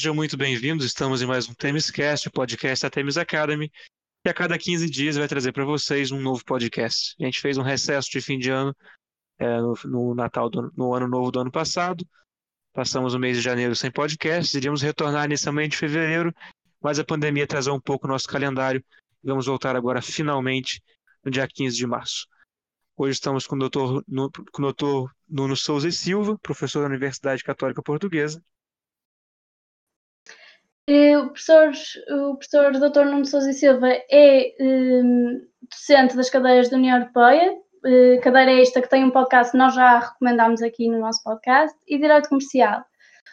Sejam muito bem-vindos. Estamos em mais um Temescast, o podcast da Temes Academy, que a cada 15 dias vai trazer para vocês um novo podcast. A gente fez um recesso de fim de ano é, no, no, Natal, do, no ano novo do ano passado. Passamos o mês de janeiro sem podcast, iríamos retornar inicialmente em fevereiro, mas a pandemia atrasou um pouco o nosso calendário vamos voltar agora finalmente no dia 15 de março. Hoje estamos com o doutor, com o doutor Nuno Souza e Silva, professor da Universidade Católica Portuguesa, o professor, o professor Dr. Nuno Sousa e Silva é um, docente das cadeiras da União Europeia, uh, cadeira esta que tem um podcast nós já recomendámos aqui no nosso podcast, e Direito Comercial.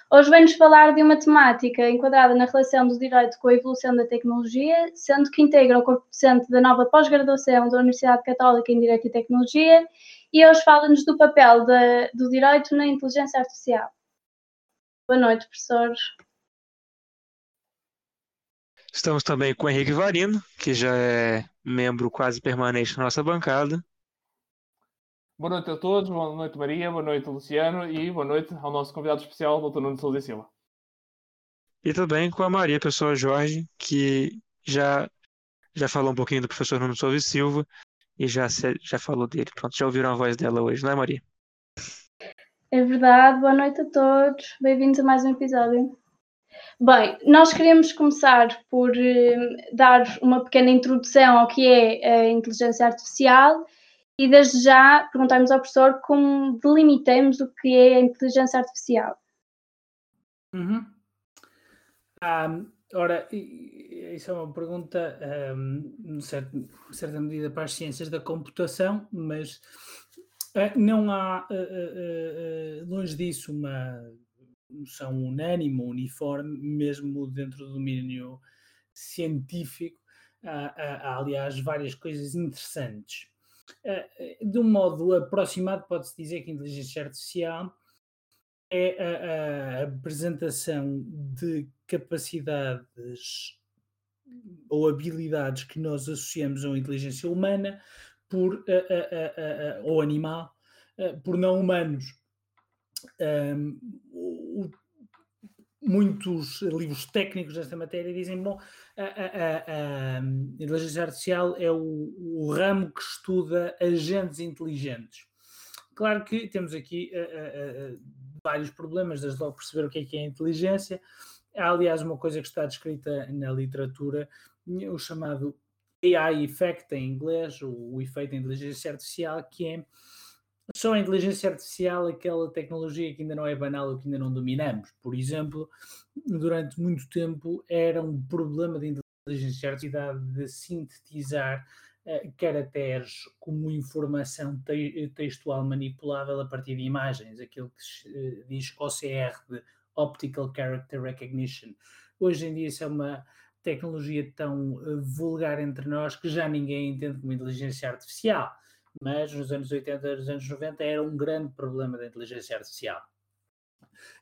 Hoje vem-nos falar de uma temática enquadrada na relação do direito com a evolução da tecnologia, sendo que integra o corpo docente da nova pós-graduação da Universidade Católica em Direito e Tecnologia, e hoje fala-nos do papel de, do direito na inteligência artificial. Boa noite, professores. Estamos também com o Henrique Varino, que já é membro quase permanente da nossa bancada. Boa noite a todos, boa noite Maria, boa noite Luciano e boa noite ao nosso convidado especial, Dr. Nuno Souza e Silva. E também com a Maria Pessoa Jorge, que já, já falou um pouquinho do professor Nuno Souza e Silva e já, já falou dele. Pronto, já ouviram a voz dela hoje, não é Maria? É verdade, boa noite a todos, bem-vindos a mais um episódio. Bem, nós queremos começar por uh, dar uma pequena introdução ao que é a inteligência artificial e desde já perguntarmos ao professor como delimitamos o que é a inteligência artificial. Uhum. Ah, ora, isso é uma pergunta, um, certa medida, para as ciências da computação, mas uh, não há, uh, uh, longe disso, uma noção unânime, uniforme, mesmo dentro do domínio científico. Há, há aliás, várias coisas interessantes. Eh, de um modo aproximado, pode-se dizer que a inteligência artificial é a, a, apresentação de capacidades ou habilidades que nós associamos a uma inteligência humana por, a, ou animal eh, por não humanos. Um, o, muitos livros técnicos desta matéria dizem, bom, a, a, a, a inteligência artificial é o, o, ramo que estuda agentes inteligentes. Claro que temos aqui vários problemas, desde logo perceber o que é que é inteligência. Há, aliás, uma coisa que está descrita na literatura, o chamado AI Effect em inglês, o, o efeito da inteligência artificial, que é só a inteligência artificial, aquela tecnologia que ainda não é banal ou que ainda não dominamos. Por exemplo, durante muito tempo era um problema de inteligência artificial de sintetizar uh, caracteres como informação te textual manipulável a partir de imagens, aquilo que se uh, diz OCR, de Optical Character Recognition. Hoje em dia isso é uma tecnologia tão uh, vulgar entre nós que já ninguém entende como inteligência artificial mas nos anos 80 nos anos 90 era um grande problema da inteligência artificial.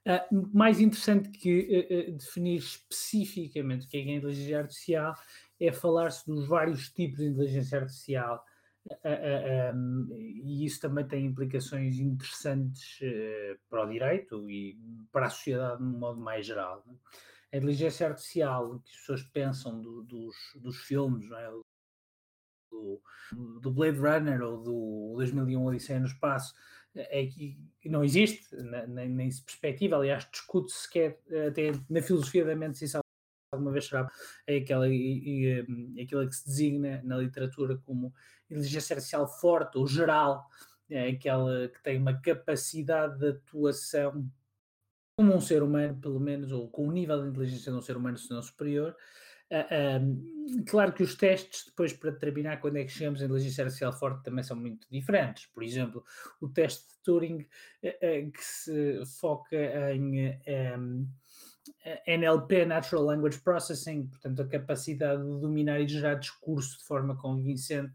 Uh, mais interessante que uh, uh, definir especificamente o que é, que é inteligência artificial é falar-se dos vários tipos de inteligência artificial um, e isso também tem implicações interessantes para o direito e para a sociedade de um modo mais geral. Né? A inteligência artificial que as pessoas pensam do, dos, dos filmes, é? Do, do Blade Runner ou do 2001 Odisseia no Espaço é que não existe, nem, nem se perspectiva, aliás, discute-se sequer até na filosofia da mente se alguma vez será é aquela, e, aquela que se designa na literatura como inteligência artificial forte ou geral, é aquela que tem uma capacidade de atuação como um ser humano, pelo menos, ou com o nível de inteligência de um ser humano, se não superior, Uh, claro que os testes, depois para determinar quando é que chegamos à inteligência artificial forte, também são muito diferentes. Por exemplo, o teste de Turing, uh, que se foca em um, NLP, Natural Language Processing, portanto, a capacidade de dominar e gerar discurso de forma convincente,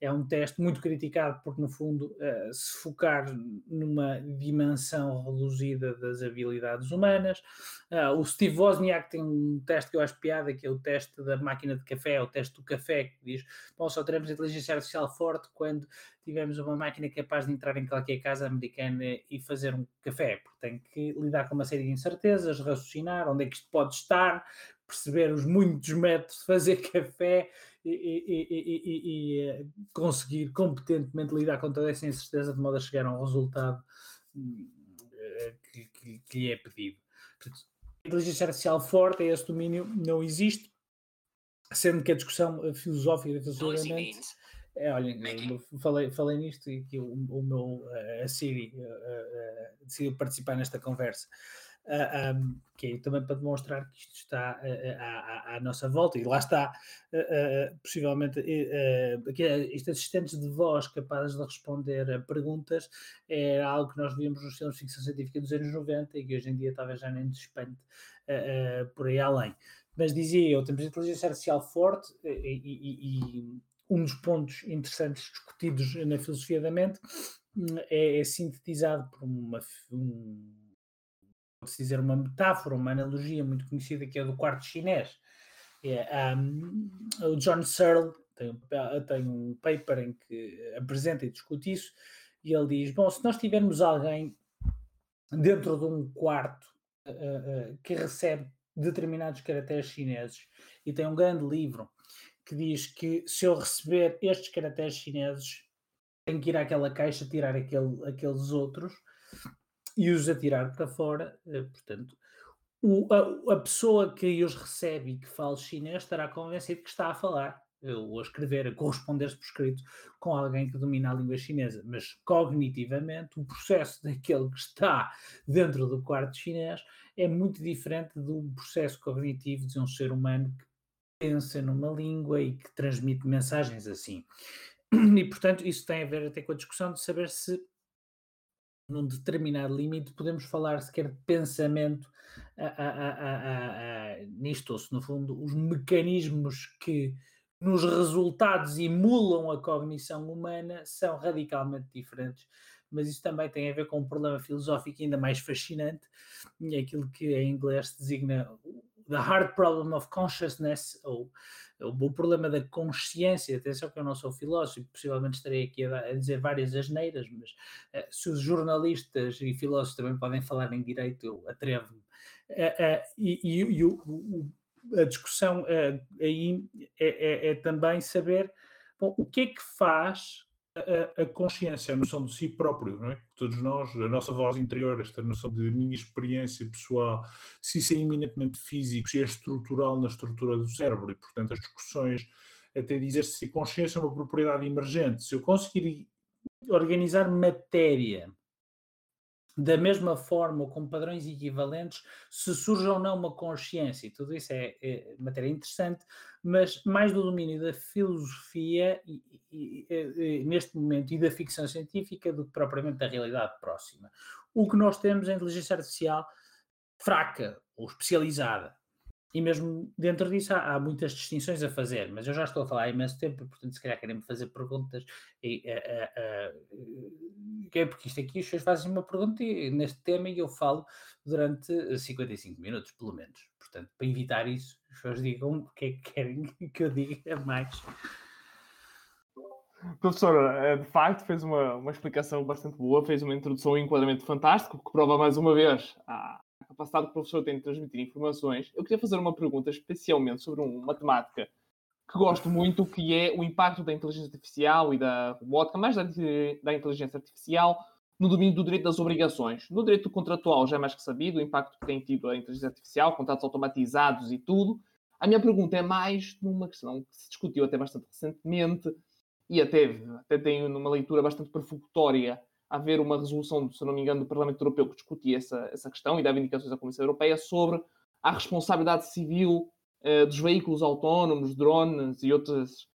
é um teste muito criticado porque, no fundo, uh, se focar numa dimensão reduzida das habilidades humanas. Uh, o Steve Wozniak tem um teste que eu acho piada, que é o teste da máquina de café, o teste do café, que diz, bom, só teremos inteligência artificial forte quando tivermos uma máquina capaz de entrar em qualquer casa americana e fazer um café, porque tem que lidar com uma série de incertezas, raciocinar, onde é que isto pode estar, perceber os muitos métodos de fazer café e, e, e, e, eh, conseguir competentemente lidar com toda essa incerteza de modo a chegar a um resultado eh, que, que, que lhe é pedido. Portanto, inteligência artificial forte, é esse domínio, não existe, sendo que a discussão filosófica definitivamente é, olhem, falei, falei nisto e que o, o meu a Siri decidiu participar nesta conversa. Uh, um, que é também para demonstrar que isto está uh, à, à, nossa volta, e lá está, possivelmente, estes assistentes de voz capazes de responder a perguntas é algo que nós víamos nos filmes de ficção científica dos anos 90 e que hoje em dia talvez já nem nos espante por aí além. Mas dizia eu, temos inteligência artificial forte e, e, e um dos pontos interessantes discutidos na filosofia da mente hum, é, é sintetizado por uma, um, pode-se dizer, uma metáfora, uma analogia muito conhecida que é do quarto chinês. É, um, o John Searle tem, tem, um paper em que apresenta e discute isso, e ele diz: Bom, se nós tivermos alguém dentro de um quarto uh, uh, que recebe determinados caracteres chineses e tem um grande livro que diz que se eu receber estes caracteres chineses, tenho que ir àquela caixa tirar aquele, aqueles outros e os atirar para fora. Eh, portanto, o, a, a, pessoa que os recebe e que fala chinês estará convencida que está a falar ou a escrever, a corresponder-se por escrito com alguém que domina a língua chinesa, mas cognitivamente o processo daquele que está dentro do quarto chinês é muito diferente do processo cognitivo de um ser humano que pensa numa língua e que transmite mensagens assim. E portanto isso tem a ver até com a discussão de saber se num determinado limite, podemos falar sequer de pensamento a, a, a, nisto, ou se no fundo os mecanismos que nos resultados emulam a cognição humana são radicalmente diferentes. Mas isso também tem a ver com um problema filosófico ainda mais fascinante, e é aquilo que em inglês se designa The Hard Problem of Consciousness, ou, o problema da consciência. Atenção que eu não sou filósofo, possivelmente estarei aqui a, dizer várias asneiras, mas uh, se os jornalistas e filósofos também podem falar em direito, eu atrevo-me. Uh, uh, e, e, e o, o, a discussão aí é, é, é também saber bom, o que é que faz a, a, consciência, a noção de si próprio, não é? Todos nós, a nossa voz interior, esta noção de minha experiência pessoal, se isso é eminentemente físico, se é estrutural na estrutura do cérebro, e portanto as discussões até dizer se a consciência é uma propriedade emergente, se eu conseguir organizar matéria da mesma forma ou com padrões equivalentes, se surge ou não uma consciência, e tudo isso é, é matéria interessante, mas mais do domínio da filosofia e, e, e, neste momento e da ficção científica do que propriamente da realidade próxima. O que nós temos é a inteligência artificial fraca ou especializada, e mesmo dentro disso há, há, muitas distinções a fazer, mas eu já estou a falar há imenso tempo, portanto, se calhar querem-me fazer perguntas, e, uh, uh, uh, porque isto aqui, os senhores fazem uma pergunta e, neste tema e eu falo durante 55 minutos, pelo menos. Portanto, para evitar isso, os senhores digam o que é que querem que eu diga mais. Professora, eh, de facto, fez uma, uma explicação bastante boa, fez uma introdução e um enquadramento fantástico, que prova mais uma vez a, a capacidade que o professor tem de transmitir informações, eu queria fazer uma pergunta especialmente sobre uma temática que gosto muito, que é o impacto da inteligência artificial e da robótica, mais da, da inteligência artificial, no domínio do direito das obrigações. No direito contratual já é mais que sabido o impacto que tem tido a inteligência artificial, contratos automatizados e tudo. A minha pergunta é mais numa questão que se discutiu até bastante recentemente e até, até tenho numa leitura bastante perfunctória haver uma resolução, se não me engano, do Parlamento Europeu que discutia essa, essa questão e dava indicações à Comissão Europeia sobre a responsabilidade civil uh, dos veículos autónomos, drones e outros,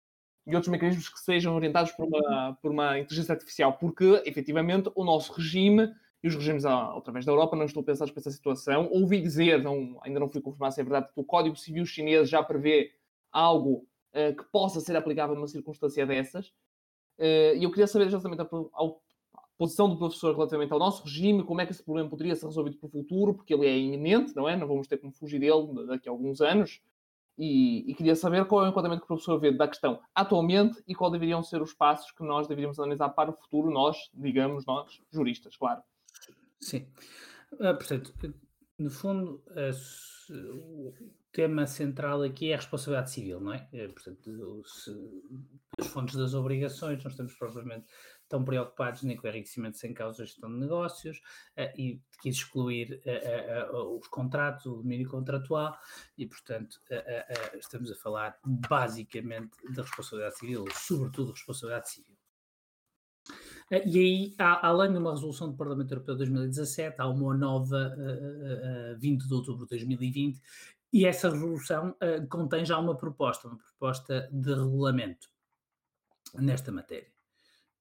e outros mecanismos que sejam orientados por uma, por uma inteligência artificial, porque, efetivamente, o nosso regime e os regimes através da Europa não estão pensados para essa situação. Ouvi dizer, não, ainda não fui confirmar se é verdade, que o Código Civil chinês já prevê algo uh, que possa ser aplicável numa circunstância dessas. E eu queria saber exatamente a, a posição do professor relativamente ao nosso regime, como é que esse problema poderia ser resolvido para o futuro, porque ele é iminente, não é? Não vamos ter como fugir dele daqui a alguns anos. E, e, queria saber qual é o enquadramento que o professor vê da questão atualmente e quais deveriam ser os passos que nós deveríamos analisar para o futuro, nós, digamos, nós, juristas, claro. Sim. Ah, portanto, no fundo, o tema central aqui é a responsabilidade civil, não é? é portanto, se, os fontes das obrigações, não estamos propriamente tão preocupados nem com o enriquecimento sem causa gestão de negócios uh, e quis excluir uh, uh, os contratos, o domínio contratual e, portanto, estamos a falar basicamente da responsabilidade civil, sobretudo responsabilidade civil. E aí, além de uma resolução do Parlamento Europeu de 2017, há uma nova uh, uh, 20 de outubro de 2020, e essa resolução uh, contém já uma proposta, uma proposta de regulamento nesta matéria.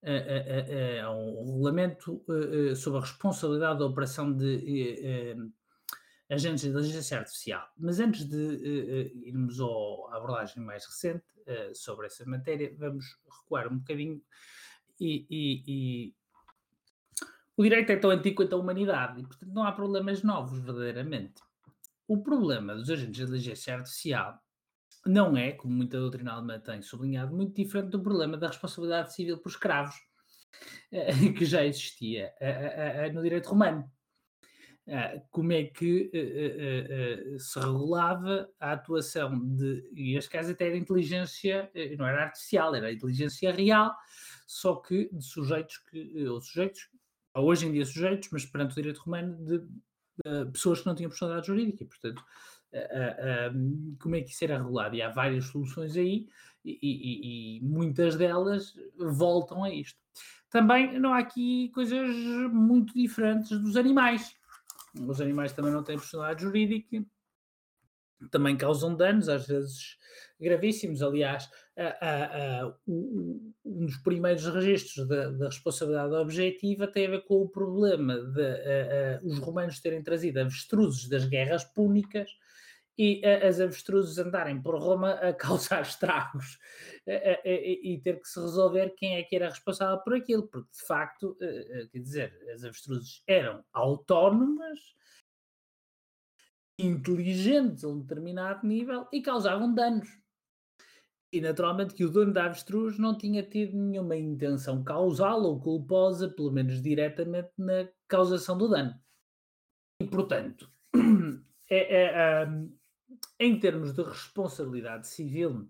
É um regulamento sobre a responsabilidade da operação de agentes de inteligência artificial. Mas antes de irmos à abordagem mais recente sobre essa matéria, vamos recuar um bocadinho e, e, e, o direito é tão antigo quanto a humanidade e, portanto, não há problemas novos, verdadeiramente. O problema dos agentes de inteligência artificial não é, como muita doutrina alemã tem sublinhado, muito diferente do problema da responsabilidade civil por escravos, eh, que já existia eh, eh, no direito romano. Como é que se regulava a atuação de, e as casos até era inteligência, não era artificial, era inteligência real, só que de sujeitos que, ou sujeitos, hoje em dia sujeitos, mas perante o direito romano, de pessoas que não tinham personalidade jurídica. Portanto, uh, como é que isso era regulado? E há várias soluções aí e, e, e, muitas delas voltam a isto. Também não há aqui coisas muito diferentes dos animais. Os animais também não têm personalidade jurídica, também causam danos, às vezes gravíssimos. Aliás, um dos primeiros registros da, da, responsabilidade objetiva tem a ver com o problema de os romanos terem trazido avestruzes das guerras púnicas e as avestruzes andarem por Roma a causar estragos e ter que se resolver quem é que era responsável por aquilo, porque de facto, quer dizer, as avestruzes eram autónomas, inteligentes a um determinado nível e causavam danos. E naturalmente que o dono da avestruz não tinha tido nenhuma intenção causal ou culposa, pelo menos diretamente, na causação do dano. E portanto, é, é, um, em termos de responsabilidade civil,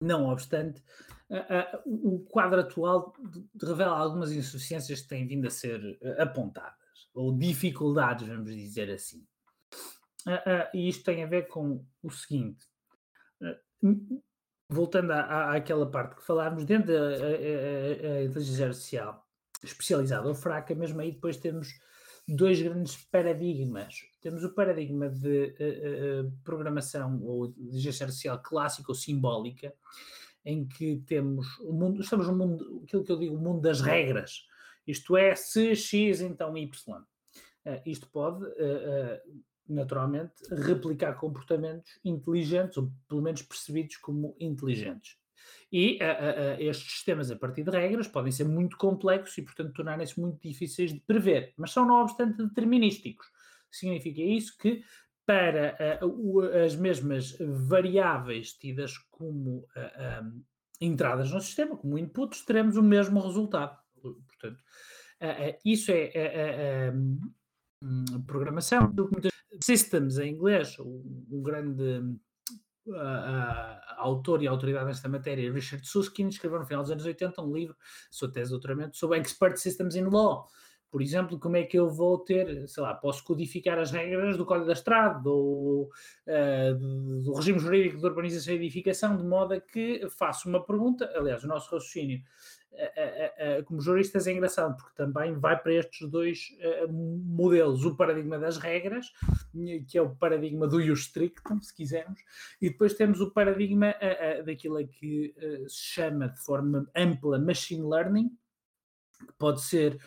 não obstante, uh, uh, o quadro atual revela algumas insuficiências que têm vindo a ser apontadas, ou dificuldades, vamos dizer assim. E isto tem a ver com o seguinte: voltando à, àquela parte que falámos, dentro da inteligência artificial especializada ou fraca, mesmo aí depois temos dois grandes paradigmas. Temos o paradigma de uh, uh, programação ou inteligência artificial clássica ou simbólica, em que temos o mundo, estamos no mundo, aquilo que eu digo, o mundo das regras. Isto é, se X, então Y. Uh, isto pode naturalmente, replicar comportamentos inteligentes, ou pelo menos percebidos como inteligentes. E uh, uh, estes sistemas, a partir de regras, podem ser muito complexos e, portanto, tornarem-se muito difíceis de prever, mas são, não obstante, determinísticos. Significa isso que, para uh, as mesmas variáveis tidas como um, entradas no sistema, como inputs, teremos o mesmo resultado. Portanto, isso é, é programação, systems em inglês, um grande autor e autoridade nesta matéria, Richard Susskind, escreveu no final dos anos 80 um livro, sua tese de doutoramento, sobre Expert Systems in Law. Por exemplo, como é que eu vou ter, sei lá, posso codificar as regras do Código da Estrada, do, uh, do regime jurídico de urbanização e edificação, de modo a que faço uma pergunta, aliás, o nosso raciocínio como juristas é engraçado, porque também vai para estes dois modelos, o paradigma das regras, que é o paradigma do ius strictum, se quisermos, e depois temos o paradigma daquilo que se chama de forma ampla machine learning, que pode ser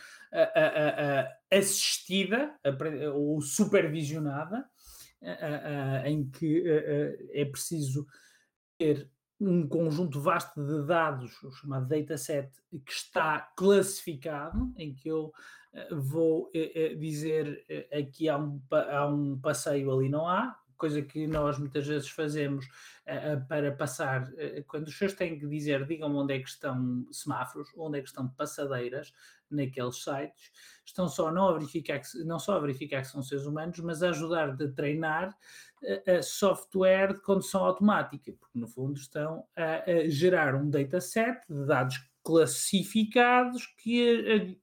assistida ou supervisionada, em que é preciso ter um conjunto vasto de dados, o chamado dataset, que está classificado, em que eu uh, vou uh, dizer aqui há um, há um passeio, ali não há, coisa que nós muitas vezes fazemos uh, para passar, uh, quando os senhores têm que dizer, digam onde é que estão semáforos, onde é que estão passadeiras naqueles sites, estão só não a verificar que, não só a verificar que são seres humanos, mas a ajudar a treinar uh, software de condução automática, porque no fundo estão a, a gerar um dataset de dados classificados que...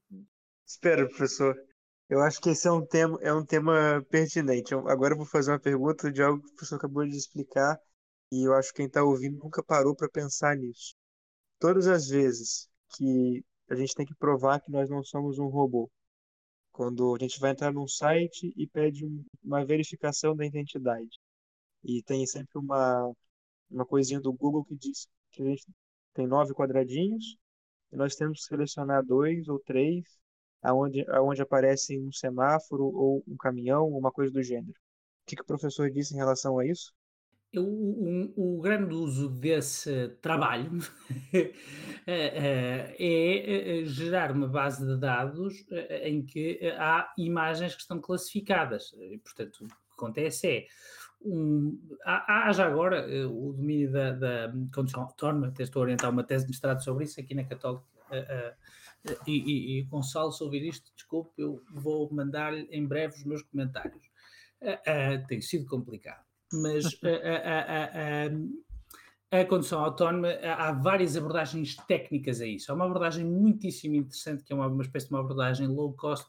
Espera, professor. Eu acho que esse é um tema, é um tema pertinente. Agora eu vou fazer uma pergunta de algo que o professor acabou de explicar e eu acho que quem está ouvindo nunca parou para pensar nisso. Todas as vezes que a gente tem que provar que nós não somos um robô, quando a gente vai entrar num site e pede uma verificação da identidade, e tem sempre uma, uma coisinha do Google que diz que a gente tem nove quadradinhos e nós temos que selecionar dois ou três aonde, aonde aparece um semáforo ou um caminhão, uma coisa do gênero. O que, que o professor disse em relação a isso? O, o, o, grande uso desse trabalho é, é, é, gerar uma base de dados é, em que há imagens que estão classificadas. Portanto, o que acontece é um, há, há, já agora o domínio da, da condição autónoma, estou a orientar uma tese de mestrado sobre isso aqui na Católica. E, e, e Gonçalo, se ouvir isto, desculpe, eu vou mandar-lhe em breve os meus comentários. Uh, uh, tem sido complicado, mas uh, a condução autónoma, há várias abordagens técnicas a isso. Há uma abordagem muitíssimo interessante, que é uma, uma espécie de uma abordagem low cost,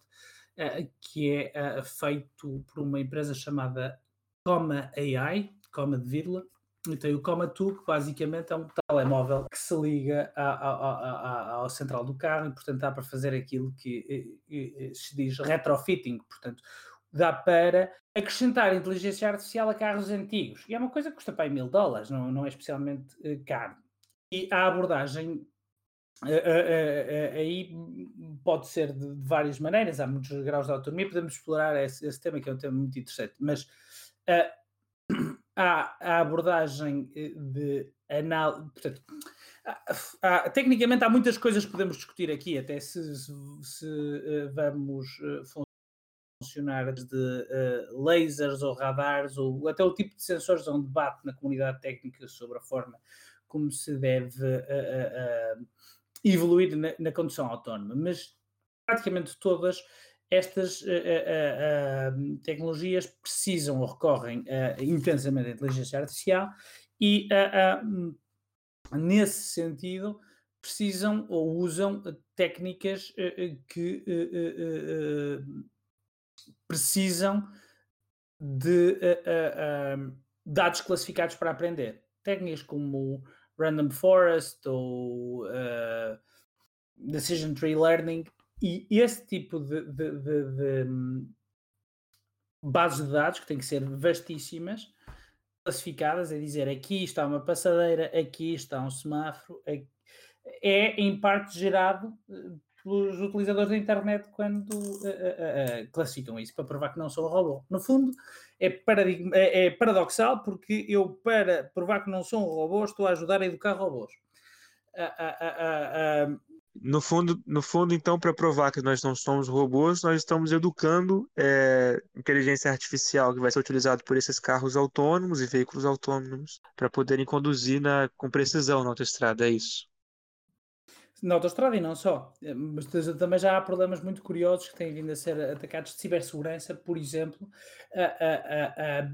que é feito por uma empresa chamada Coma AI, Coma de vírgula, e tem o Coma 2, que basicamente é um telemóvel que se liga ao central do carro e, portanto, dá para fazer aquilo que eh, eh, se diz retrofitting, portanto, dá para acrescentar inteligência artificial a carros antigos. E é uma coisa que custa para mil dólares, não, não é especialmente eh, caro. E a abordagem aí pode ser de, várias maneiras, há muitos graus de autonomia, podemos explorar esse, esse tema, que é um tema muito interessante, mas há a abordagem eh, de análise. Portanto, há, há, tecnicamente há muitas coisas que podemos discutir aqui, até se, se, se uh, vamos uh, funcionar de uh, lasers ou radares, ou até o tipo de sensores, há um debate na comunidade técnica sobre a forma como se deve evoluir na, na condução autónoma. Mas praticamente todas estas uh, uh, uh, tecnologias precisam ou recorrem intensamente à inteligência artificial e, nesse sentido, precisam ou usam técnicas que precisam de dados classificados para aprender. Técnicas como Random Forest ou Decision Tree Learning e esse tipo de, de, de, de bases de dados, que têm que ser vastíssimas, classificadas, é dizer aqui está uma passadeira, aqui está um semáforo, é em parte gerado eh, pelos utilizadores da internet quando uh, uh, uh, classificam isso para provar que não sou um robô. No fundo, é, é, é, paradoxal porque eu, para provar que não sou um robô, estou a ajudar a educar robôs. No fundo, no fundo, então, para provar que nós não somos robôs, nós estamos educando é, inteligência artificial que vai ser utilizado por esses carros autônomos e veículos autônomos para poderem conduzir na, com precisão na autoestrada, é isso? Na autoestrada e não só, mas também já há problemas muito curiosos que têm vindo a ser atacados de cibersegurança, por exemplo, a, a, a,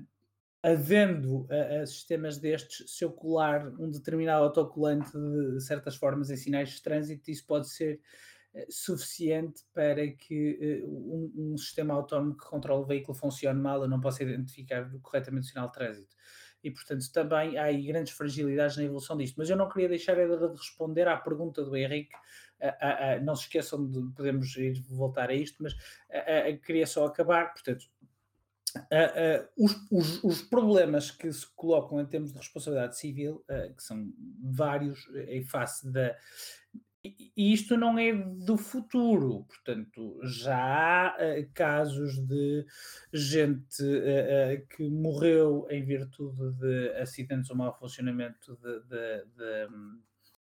havendo uh, sistemas destes, se eu colar um determinado autocolante de certas formas em sinais de trânsito, isso pode ser uh, suficiente para que uh, um, um, sistema autónomo que controla o veículo funcione mal, eu não possa identificar corretamente o sinal de trânsito. E, portanto, também há aí grandes fragilidades na evolução disto. Mas eu não queria deixar de responder à pergunta do Henrique. não se esqueçam de, podemos ir voltar a isto, mas queria só acabar. Portanto, Uh, uh, os, os, os, problemas que se colocam em termos de responsabilidade civil, uh, que são vários em face da e isto não é do futuro, portanto, já há casos de gente que morreu em virtude de acidentes ou mau funcionamento de, de, de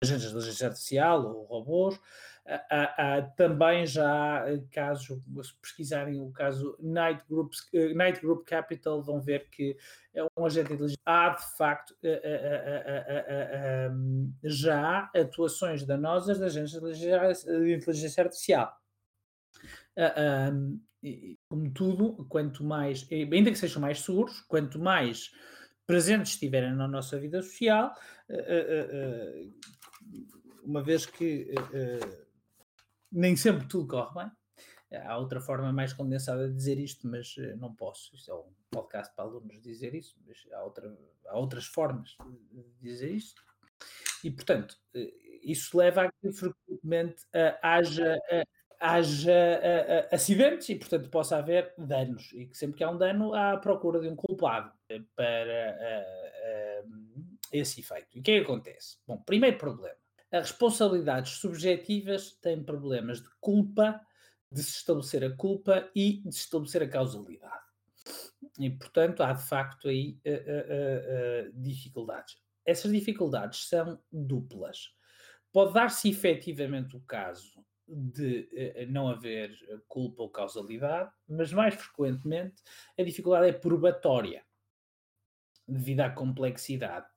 agentes de inteligência artificial ou robôs. Há, também já há casos, se pesquisarem o caso Night, Groups, Night Group Capital, vão ver que é um agente de inteligência. Há, de facto, já atuações danosas de agentes de inteligência artificial. Como tudo, quanto mais, ainda que sejam mais seguros, quanto mais presentes estiverem na nossa vida social, uma vez que uh, nem sempre tudo corre bem. Há outra forma mais condensada de dizer isto, mas uh, não posso. Isto é um podcast para alunos dizer isso, mas há, outra, há outras formas de dizer isto. E, portanto, isso leva a que frequentemente haja, haja acidentes e, portanto, possa haver danos. E que sempre que há um dano, há a procura de um culpado para esse efeito. E o que é que acontece? Bom, primeiro problema as responsabilidades subjetivas têm problemas de culpa, de se estabelecer a culpa e de se estabelecer a causalidade. E, portanto, há de facto aí uh, uh, uh, dificuldades. Essas dificuldades são duplas. Pode dar-se efetivamente o caso de não haver culpa ou causalidade, mas mais frequentemente a dificuldade é probatória devido à complexidade.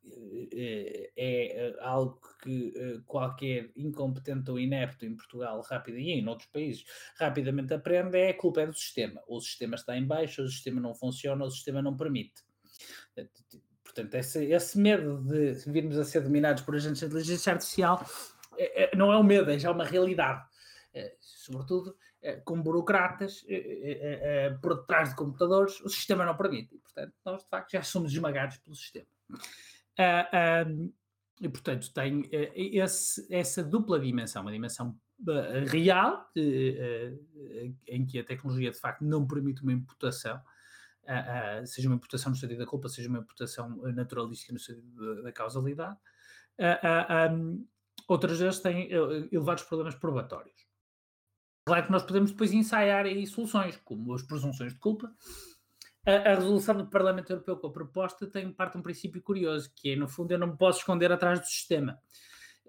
Eh, é eh, algo que eh, qualquer incompetente ou inepto em Portugal rápido e em outros países rapidamente aprende é a culpa é do sistema. O sistema está em baixo, o sistema não funciona, o sistema não permite. Portanto, esse, esse medo de virmos a ser dominados por agentes de inteligência artificial não é um medo, é já uma realidade. Sobretudo eh, com burocratas eh, eh, por detrás de computadores, o sistema não permite. E, portanto, nós, de facto, já somos esmagados pelo sistema. Ah, e, portanto, tem esse, essa dupla dimensão, uma dimensão real, em que a tecnologia, de facto, não permite uma imputação, seja uma imputação no sentido da culpa, seja uma imputação naturalística no sentido da causalidade. outras vezes têm elevados problemas probatórios. Claro que nós podemos depois ensaiar aí soluções, como as presunções de culpa. A, a resolução do Parlamento Europeu com a proposta tem parte um princípio curioso, que é, no fundo, eu não me posso esconder atrás do sistema.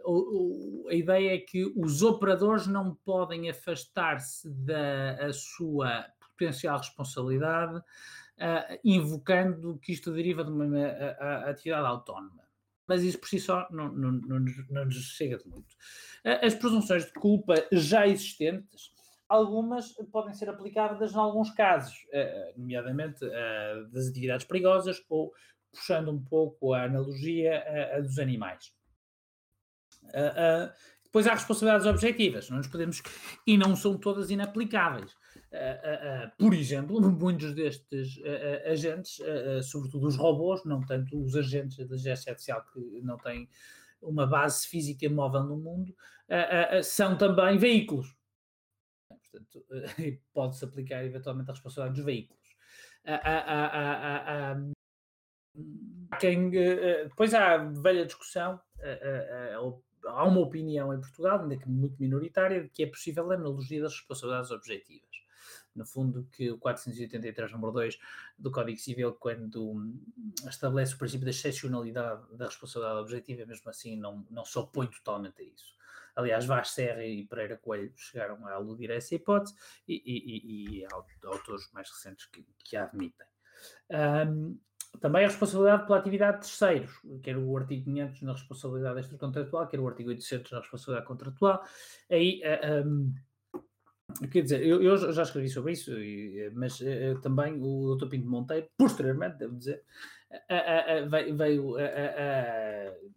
O, o, a ideia é que os operadores não podem afastar-se da sua potencial responsabilidade, uh, invocando que isto deriva de uma atividade autónoma mas isso por si só não, não, não, não nos chega de muito. As presunções de culpa já existentes, algumas podem ser aplicadas em alguns casos, eh, nomeadamente eh, das atividades perigosas ou puxando um pouco a analogia a dos animais. Depois há responsabilidades objetivas, não nos podemos. e não são todas inaplicáveis. Uh, uh, uh, por exemplo, muitos destes agentes, sobretudo os robôs, não tanto os agentes da inteligência artificial que não têm uma base física móvel no mundo, são também veículos. Portanto, pode-se aplicar eventualmente a responsabilidade dos veículos. Quem, depois há velha discussão, há uma opinião em Portugal, ainda que muito minoritária, de que é possível a analogia das responsabilidades objetivas. No fundo, que o 483, número 2 do Código Civil, quando estabelece o princípio da excepcionalidade da responsabilidade objetiva, mesmo assim não, não se opõe totalmente a isso. Aliás, Vaz Serra e Pereira Coelho chegaram a aludir a essa hipótese e, e, e, e autores mais recentes que, que a admitem. Um, também a responsabilidade pela atividade de terceiros, quer o artigo 500 na responsabilidade extracontratual, quer o artigo 800 na responsabilidade contratual. Aí, uh, eh, um, quer dizer, eu, eu, já escrevi sobre isso, mas uh, também o Dr. Pinto Monteiro, posteriormente, devo dizer, veio, veio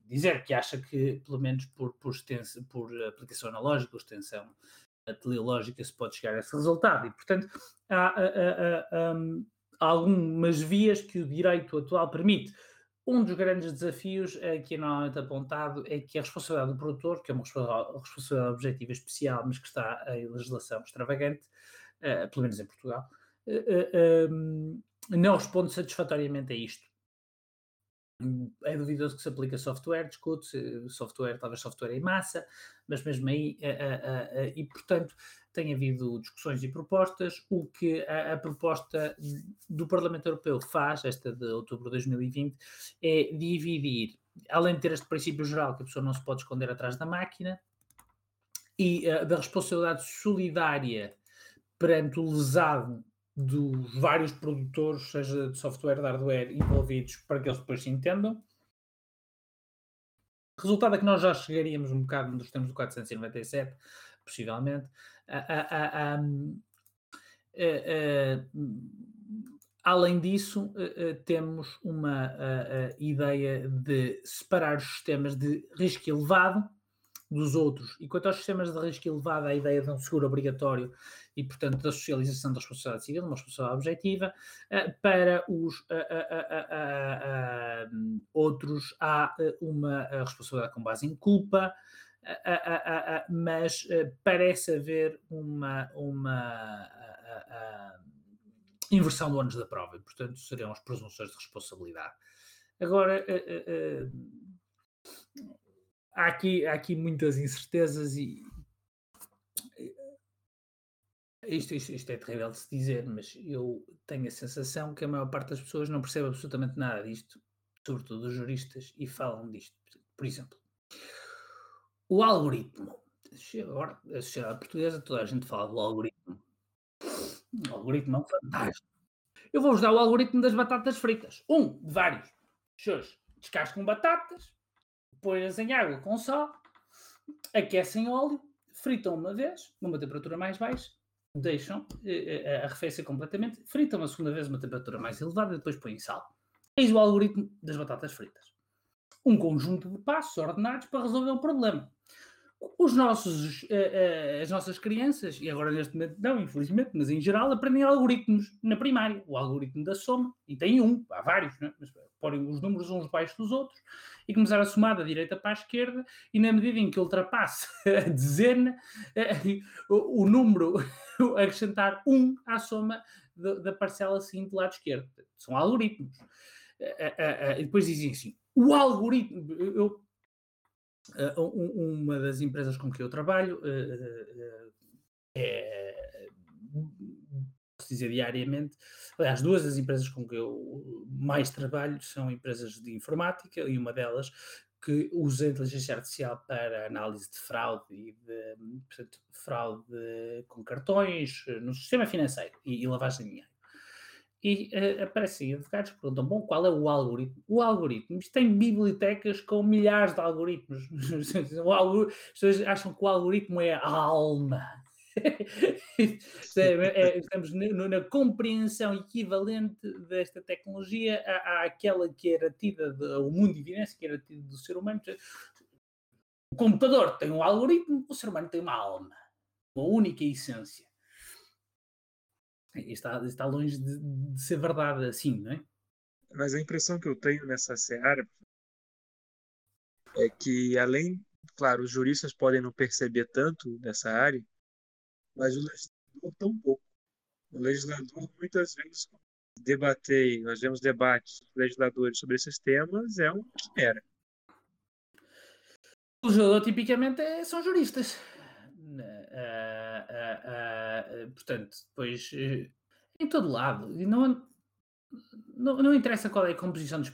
dizer que acha que, pelo menos por, por, extensão, por aplicação analógica ou extensão teleológica, se pode chegar a esse resultado. E, portanto, há. Um, algumas vias que o direito atual permite. Um dos grandes desafios é, que é normalmente apontado é que a responsabilidade do produtor, que é uma responsabilidade objetiva especial, mas que está em legislação extravagante, uh, pelo menos em Portugal, uh, um, não responde satisfatoriamente a isto. é duvidoso que se aplique a software, discute-se software, talvez software em massa, mas mesmo aí, e portanto, tem havido discussões e propostas. O que a, a, proposta do Parlamento Europeu faz, esta de outubro de 2020, é dividir, além de ter este princípio geral que a pessoa não se pode esconder atrás da máquina, e uh, da responsabilidade solidária perante o lesado dos vários produtores, seja de software, de hardware, envolvidos, para que eles depois se entendam. Resultado é que nós já chegaríamos um bocado nos termos do 497, possivelmente. Além disso, temos uma ideia de separar os sistemas de risco elevado dos outros. E quanto aos sistemas de risco elevado, a ideia de um seguro obrigatório e, portanto, da socialização da responsabilidade civil, uma responsabilidade objetiva, eh, para os eh, eh, outros há uma responsabilidade com base em culpa, mas parece haver uma, uma inversão do ônus da prova, e, portanto, seriam as presunções de responsabilidade. Agora, há aqui, há aqui muitas incertezas e isto, isto, isto, é terrível de se dizer, mas eu tenho a sensação que a maior parte das pessoas não percebe absolutamente nada disto, sobretudo os juristas, e falam disto. Por exemplo, o algoritmo. Agora, a sociedade portuguesa, toda a gente fala do algoritmo. O algoritmo é um fantástico. Eu vou-vos dar o algoritmo das batatas fritas. Um de vários. Pessoas descascam batatas, põe-as em água com sal, aquecem óleo, fritam uma vez, numa temperatura mais baixa, deixam eh, eh, arrefecer completamente, fritam a segunda vez uma temperatura mais elevada e depois põem sal. Eis o algoritmo das batatas fritas. Um conjunto de passos ordenados para resolver um problema os nossos, uh, uh, as nossas crianças, e agora neste momento não, infelizmente, mas em geral, aprendem algoritmos na primária. O algoritmo da soma, e tem um, há vários, né? mas porem os números uns debaixo dos outros e começar a somar da direita para a esquerda, e na medida em que ultrapasse a dezena, uh, o, número, acrescentar um à soma da, parcela seguinte do lado esquerdo. São algoritmos. e depois dizem assim: o algoritmo. Eu, Uh, uma das empresas com que eu trabalho uh, é, posso dizer diariamente, aliás, duas das empresas com que eu mais trabalho são empresas de informática e uma delas que usa a inteligência artificial para análise de fraude e de portanto, fraude com cartões no sistema financeiro e, e lavagem de dinheiro e uh, aparecem advogados que perguntam: bom, qual é o algoritmo? O algoritmo, isto tem bibliotecas com milhares de algoritmos. As pessoas acham que o algoritmo é a alma. é, estamos na, na, compreensão equivalente desta tecnologia à, àquela que era tida, de, o mundo de evidência que era tido do ser humano. O computador tem um algoritmo, o ser humano tem uma alma, uma única essência está, está longe de, de, ser verdade assim, não é? Mas a impressão que eu tenho nessa seara é que, além, claro, os juristas podem não perceber tanto dessa área, mas o legislador tão pouco. O legislador, muitas vezes, debater, nós vemos debates dos legisladores sobre esses temas, é um era. O legislador, tipicamente, é, são juristas. Uh, uh, uh, portanto, depois em todo lado, não, não, não interessa qual é a composição dos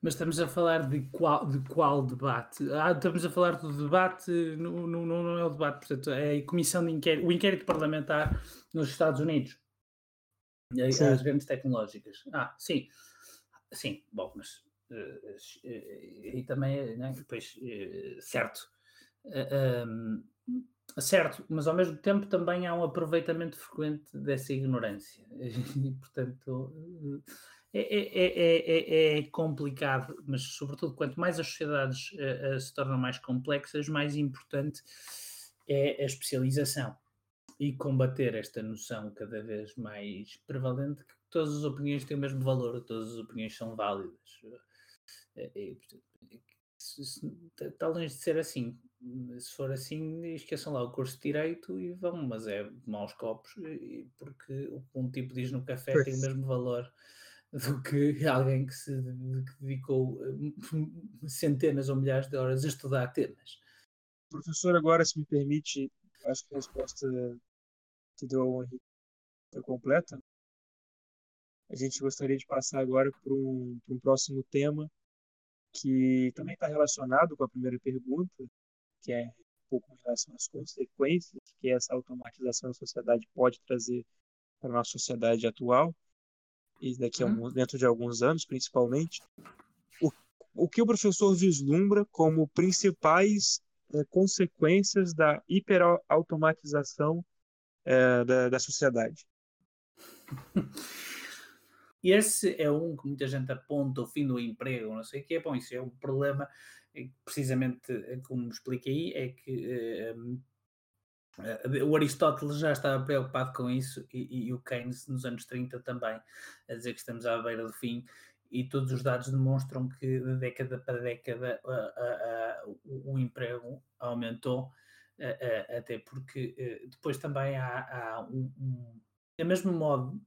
mas estamos a falar de qual, de qual debate? Ah, estamos a falar do debate, não, não, não é o debate, portanto, é a comissão de inquérito, o inquérito parlamentar nos Estados Unidos, as grandes tecnológicas. Ah, sim, sim, bom, mas uh, uh, e também, né, depois, certo. Um, Certo, mas ao mesmo tempo também há um aproveitamento frequente dessa ignorância. E, portanto, é, é, é, é, complicado, mas sobretudo quanto mais as sociedades uh, uh, se tornam mais complexas, mais importante é a especialização e combater esta noção cada vez mais prevalente que todas as opiniões têm o mesmo valor, todas as opiniões são válidas. E, está longe de ser assim. Se for assim, esqueçam lá o curso de Direito e vão, mas é maus copos, porque o que um tipo diz no café pois. tem o mesmo valor do que alguém que se dedicou centenas ou milhares de horas a estudar temas. Professor, agora, se me permite, acho que a resposta que deu ao Henrique foi completa. A gente gostaria de passar agora para um, para um próximo tema que também está relacionado com a primeira pergunta, que é um pouco em relação às consequências que essa automatização da sociedade pode trazer para a nossa sociedade atual, e daqui a alguns, dentro de alguns anos, principalmente. O, o que o professor vislumbra como principais é, consequências da hiperautomatização é, da, da sociedade? Esse é um que muita gente aponta o fim do emprego, não sei o que é. Bom, isso é um problema, precisamente como expliquei, é que uh, o Aristóteles já estava preocupado com isso e, e, o Keynes nos anos 30 também, a dizer que estamos à beira do fim e todos os dados demonstram que de década para década o, emprego aumentou, até porque depois também há, há um, um, do mesmo modo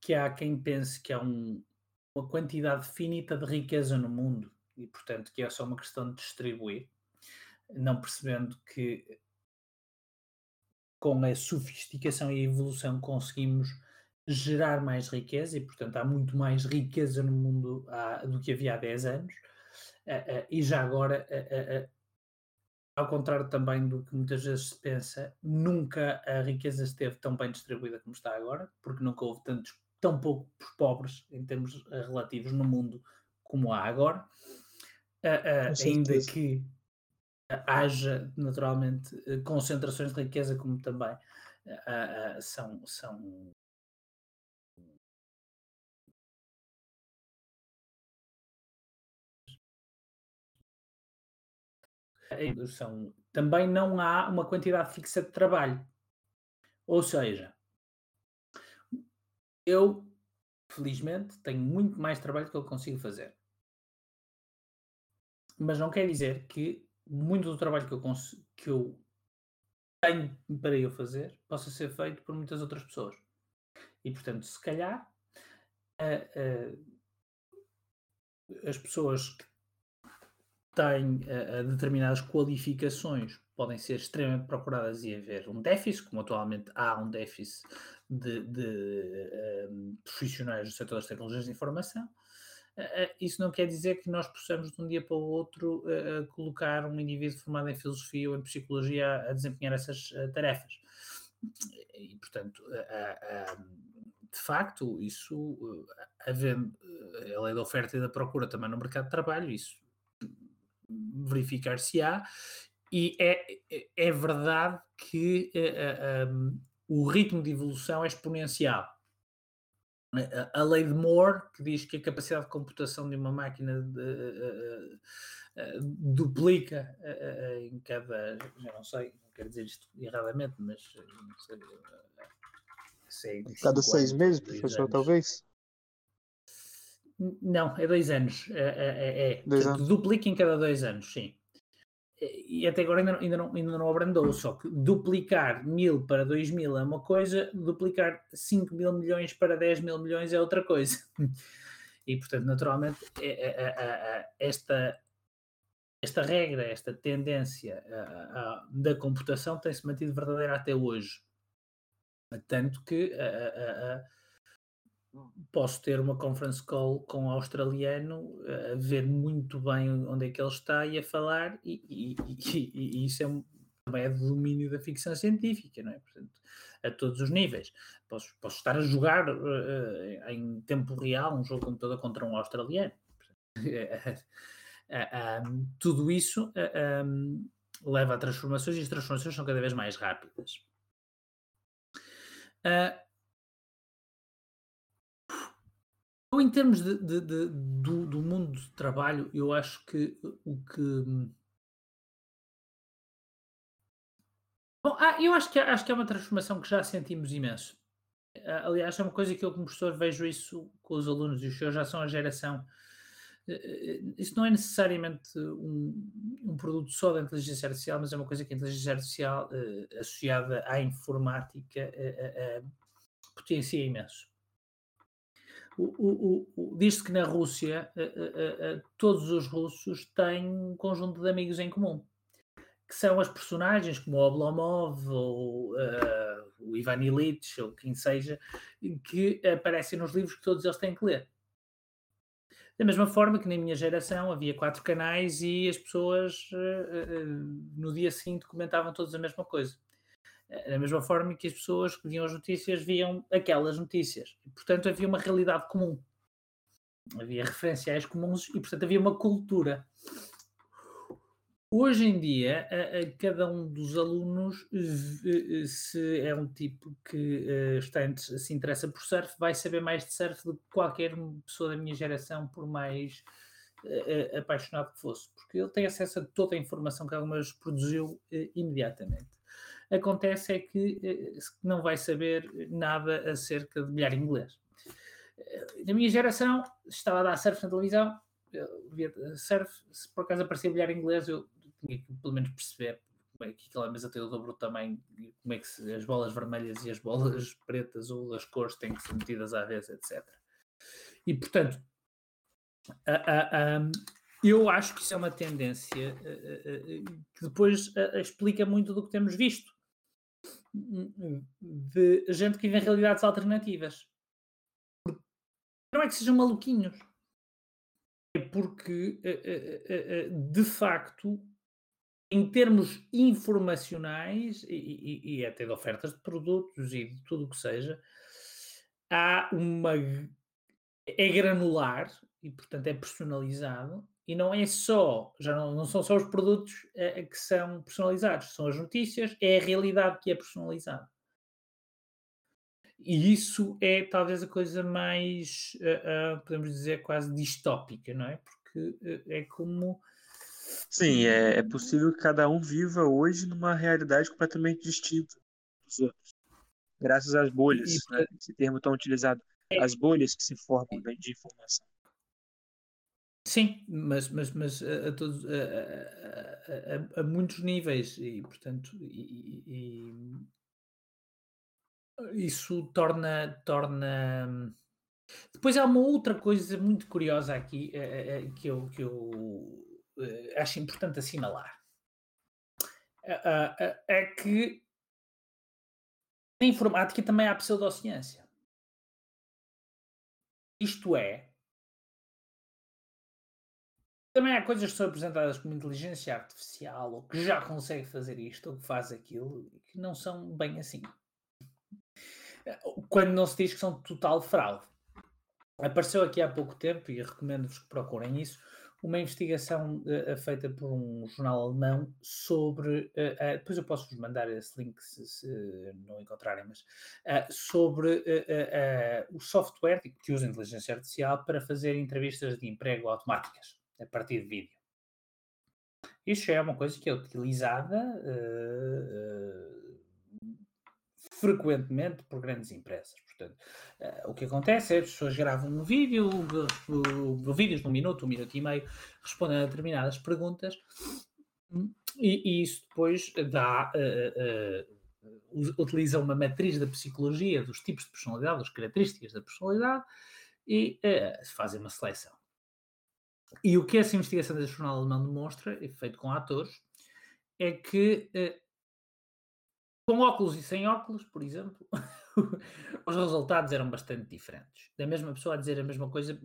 que há quem pense que há um, uma quantidade finita de riqueza no mundo e, portanto, que é só uma questão de distribuir, não percebendo que com a sofisticação e a evolução conseguimos gerar mais riqueza e, portanto, há muito mais riqueza no mundo há, do que havia há 10 anos. Uh, uh, e já agora, uh, ao contrário também do que muitas vezes se pensa, nunca a riqueza esteve tão bem distribuída como está agora, porque nunca houve tantos tão pouco pobres em termos relativos no mundo como há agora, uh, uh, ainda que haja naturalmente concentrações de riqueza como também são, são são também não há uma quantidade fixa de trabalho. Ou seja, eu, felizmente, tenho muito mais trabalho do que eu consigo fazer. Mas não quer dizer que muito do trabalho que eu, que eu tenho para eu fazer possa ser feito por muitas outras pessoas. E, portanto, se calhar, as pessoas que têm determinadas qualificações podem ser extremamente procuradas e haver um déficit, como atualmente há um déficit de, de um, profissionais do setor das tecnologias de informação. Uh, isso não quer dizer que nós possamos de um dia para o outro uh, colocar um indivíduo formado em filosofia ou em psicologia a, desempenhar essas tarefas. E, portanto, de facto, isso, havendo a lei da oferta e da procura também no mercado de trabalho, isso verificar-se-á e é, é verdade que o ritmo de evolução é exponencial. A, lei de Moore, que diz que a capacidade de computação de uma máquina de, uh, duplica em cada. Já não sei, não quero dizer isto erradamente, mas. Sei, sei, cada seis anos, meses, professor, anos. talvez? Não, é dois anos. É, é, é. Dois anos. Duplica em cada dois anos, sim e até agora ainda, ainda, não, ainda não abrandou, só que duplicar mil para dois mil é uma coisa, duplicar 5 mil milhões para 10 mil milhões é outra coisa. E, portanto, naturalmente, é, é, é, esta, esta regra, esta tendência da computação tem-se mantido verdadeira até hoje. Tanto que posso ter uma conference call com um australiano, a ver muito bem onde é que ele está e a falar, e, e, e, e isso é um, também é do domínio da ficção científica, não é? Portanto, a todos os níveis. Posso, posso estar a jogar uh, em tempo real um jogo de computador contra um australiano. um, tudo isso um, leva a transformações e as transformações são cada vez mais rápidas. Uh, Eu, em termos de, de, de, do, do, mundo de trabalho, eu acho que o que. Bom, ah, eu acho que, acho que é uma transformação que já sentimos imenso. Aliás, é uma coisa que eu, como professor, vejo isso com os alunos e os senhores já são a geração. Eh, eh, isso não é necessariamente um, um, produto só da inteligência artificial, mas é uma coisa que a inteligência artificial uh, associada à informática potencia imenso. O, o, diz-se que na Rússia todos os russos têm um conjunto de amigos em comum, que são as personagens como o Oblomov ou o Ivan Illich ou quem seja, que aparecem nos livros que todos eles têm que ler. Da mesma forma que na minha geração havia quatro canais e as pessoas no dia seguinte comentavam todos a mesma coisa. Da mesma forma que as pessoas que viam as notícias viam aquelas notícias. Portanto, havia uma realidade comum. Havia referenciais comuns e, portanto, havia uma cultura. Hoje em dia, a, a cada um dos alunos, se é um tipo que uh, está, se interessa por surf, vai saber mais de surf do que qualquer pessoa da minha geração, por mais uh, apaixonado que fosse, porque ele tem acesso a toda a informação que algumas produziu imediatamente. Acontece é que eh, não vai saber nada acerca de bilhar inglês. Eh, na minha geração, estava a dar surf na televisão, via surf, se por acaso aparecia bilhar inglês, eu tinha que pelo menos perceber como é que aquela mesa tem o dobro do tamanho, como é que se, as bolas vermelhas e as bolas pretas ou as cores têm que ser metidas à vez, etc. E portanto, a, a, a, eu acho que isso é uma tendência que depois explica muito do que temos visto de gente que vive em realidades alternativas. Não é que sejam maluquinhos, é porque, uh, de facto, em termos informacionais e, e, e, até de ofertas de produtos e de tudo o que seja, há uma. é granular e, portanto, é personalizado e não é só, já não, não são só os produtos uh, que são personalizados, são as notícias, é a realidade que é personalizada. E isso é talvez a coisa mais, uh, uh, podemos dizer, quase distópica, não é? Porque é como. Sim, é, é possível que cada um viva hoje numa realidade completamente distinta dos outros. Graças às bolhas, e, né? esse termo tão utilizado. É, as bolhas que se formam de informação. Sim, mas, mas, mas a, a todos, a, a, a, muitos níveis e, portanto, e, e, isso torna, torna. Depois há uma outra coisa muito curiosa aqui que eu, que eu eh, acho importante assinalar. É que na informática também há pseudociência. Isto é, também há coisas que são apresentadas como inteligência artificial, ou que já consegue fazer isto, ou que faz aquilo, que não são bem assim. Quando não se diz que são total fraude. Apareceu aqui há pouco tempo, e recomendo-vos que procurem isso, uma investigação uh, feita por um jornal alemão sobre. Uh, uh, depois eu posso vos mandar esse link se, se não encontrarem, mas. sobre o software que usa inteligência artificial para fazer entrevistas de emprego automáticas a partir de vídeo. Isto é uma coisa que é utilizada uh, uh, frequentemente por grandes empresas. Portanto, uh, o que acontece é que as pessoas gravam um vídeo, vídeos de um minuto, um minuto e meio, respondem a determinadas perguntas e, e isso depois dá, utiliza uma matriz da psicologia, dos tipos de personalidade, das características da personalidade e fazem uma seleção. E o que essa investigação desse jornal alemão demonstra, feito com atores, é que eh, com óculos e sem óculos, por exemplo, os resultados eram bastante diferentes. Da mesma pessoa a dizer a mesma coisa,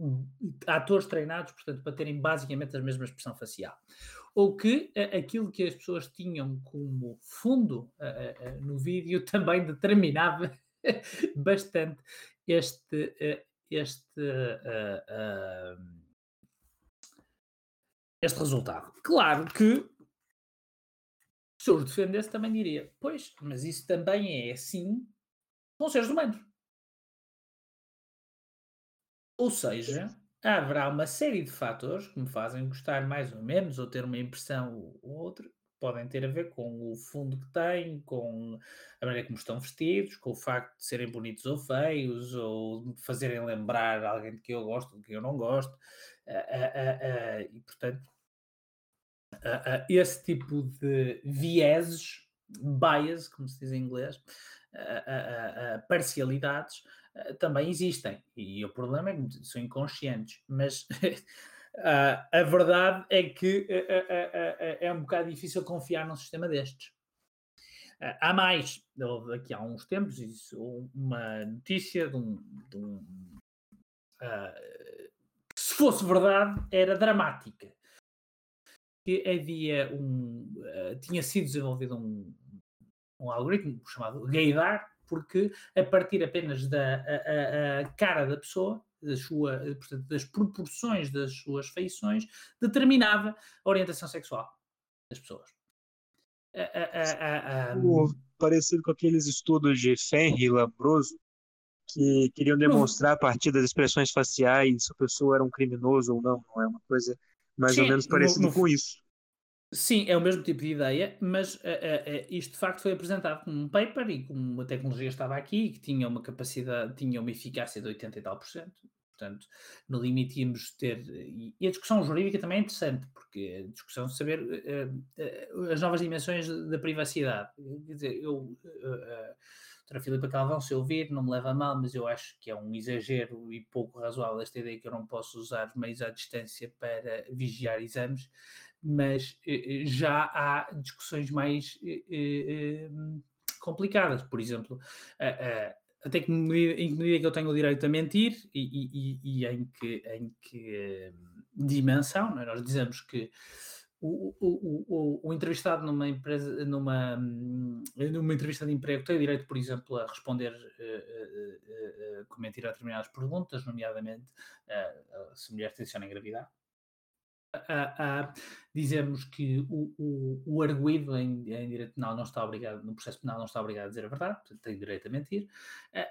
atores treinados, portanto, para terem basicamente a mesma expressão facial. Ou que eh, aquilo que as pessoas tinham como fundo uh, uh, no vídeo também determinava bastante este, uh, este este resultado. Claro que se eu os defendesse também diria, pois, mas isso também é assim com seres humanos. Ou seja, haverá uma série de fatores que me fazem gostar mais ou menos, ou ter uma impressão ou outra, podem ter a ver com o fundo que têm, com a maneira como estão vestidos, com o facto de serem bonitos ou feios, ou de fazerem lembrar alguém de que eu gosto, de que eu não gosto, e portanto, esse tipo de vieses, bias, como se diz em inglês, parcialidades, uh, também existem. E o problema é que são inconscientes. Mas uh, a verdade é que é um bocado difícil confiar num sistema destes. há mais, aqui há uns tempos, uma notícia de um. De um se fosse verdade, era dramática. Que havia um. tinha sido desenvolvido um, um algoritmo chamado gaydar, porque a partir apenas da a, a, cara da pessoa, da sua, portanto, das proporções das suas feições, determinava a orientação sexual das pessoas. A, parecido com aqueles estudos de Fenri e Lambroso, que queriam demonstrar a partir das expressões faciais se a pessoa era um criminoso ou não, não é uma coisa mais Sim, ou menos parecida com isso. Sim, é o mesmo tipo de ideia, mas uh, uh, isto de facto foi apresentado como um paper e como a tecnologia estava aqui, que tinha uma capacidade, tinha uma eficácia de 80 e tal por cento. Portanto, no limite íamos ter. E a discussão jurídica também é interessante, porque a discussão de saber uh, as novas dimensões da privacidade. Quer dizer, eu. Doutora Filipa Calvão, se eu ouvir, não me leva a mal, mas eu acho que é um exagero e pouco razoável esta ideia que eu não posso usar meios à distância para vigiar exames mas eh, eh, já há discussões mais eh, complicadas. Por exemplo, até que medida, em que medida que eu tenho o direito a mentir e, e, e em que, em que dimensão, é? nós dizemos que o, o, o, o, entrevistado numa empresa, numa, numa entrevista de emprego tem direito, por exemplo, a responder uh, com mentira a determinadas perguntas, nomeadamente se a mulher tenciona engravidar a, a, dizemos que o, o, o arguído em, em, direito penal não está obrigado, no processo penal não está obrigado a dizer a verdade, tem direito a mentir,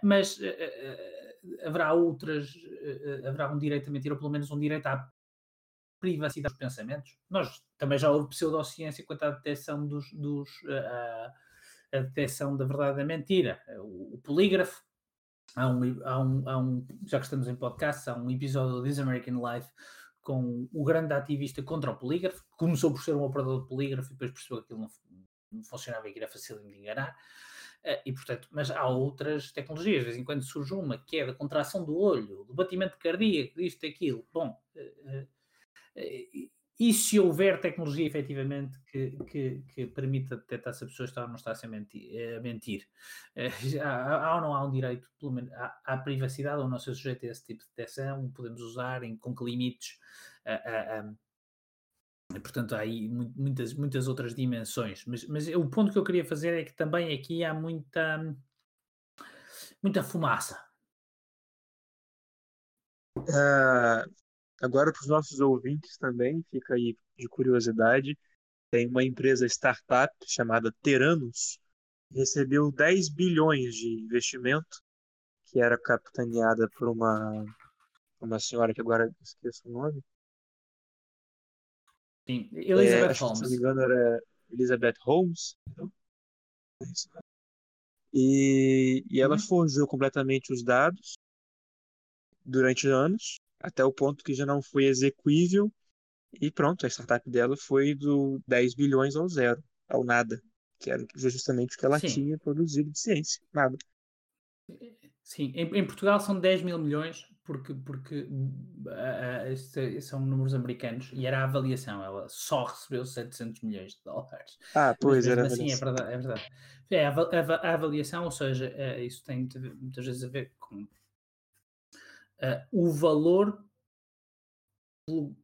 mas haverá outras, haverá um direito a mentir, ou pelo menos um direito à privacidade dos pensamentos. Nós também já houve pseudociência quanto à detecção dos, dos a, a detecção da verdade da mentira. O, o polígrafo, há um, há, um, há um, já que estamos em podcast, há um episódio do This American Life com o grande ativista contra o polígrafo, começou por ser um operador de polígrafo e depois percebeu que aquilo não, não funcionava e que era fácil de enganar. Uh, e portanto, mas há outras tecnologias, de vez em quando surge uma que é da contração do olho, do batimento cardíaco, isto, aquilo. Bom, e se houver tecnologia efetivamente que, que, que permita detectar se a pessoa está ou não está a mentir, a mentir há, há, ou não há um direito, pelo menos, à, à, privacidade ou não ser sujeito a esse tipo de detecção, podemos usar em, com que limites. portanto, há aí muitas, muitas outras dimensões. Mas, mas o ponto que eu queria fazer é que também aqui há muita, muita fumaça. Uh, Agora, para os nossos ouvintes também, fica aí de curiosidade, tem uma empresa startup chamada Teranos, que recebeu 10 bilhões de investimento, que era capitaneada por uma, uma senhora que agora esqueço o nome. Sim, Elizabeth é, Holmes. Se não me engano, era Elizabeth Holmes. E, e ela uhum. forjou completamente os dados durante anos até o ponto que já não foi execuível e pronto, a startup dela foi do 10 bilhões ao zero, ao nada, que era justamente o que ela Sim. tinha produzido de ciência, nada. Sim, em, em, Portugal são 10 mil milhões, porque, porque uh, este, são números americanos, e era a avaliação, ela só recebeu 700 milhões de dólares. Ah, pois era. Assim, é verdade. É, verdade. é a, a, a, avaliação, ou seja, uh, isso tem muitas vezes a ver com uh, o valor pelo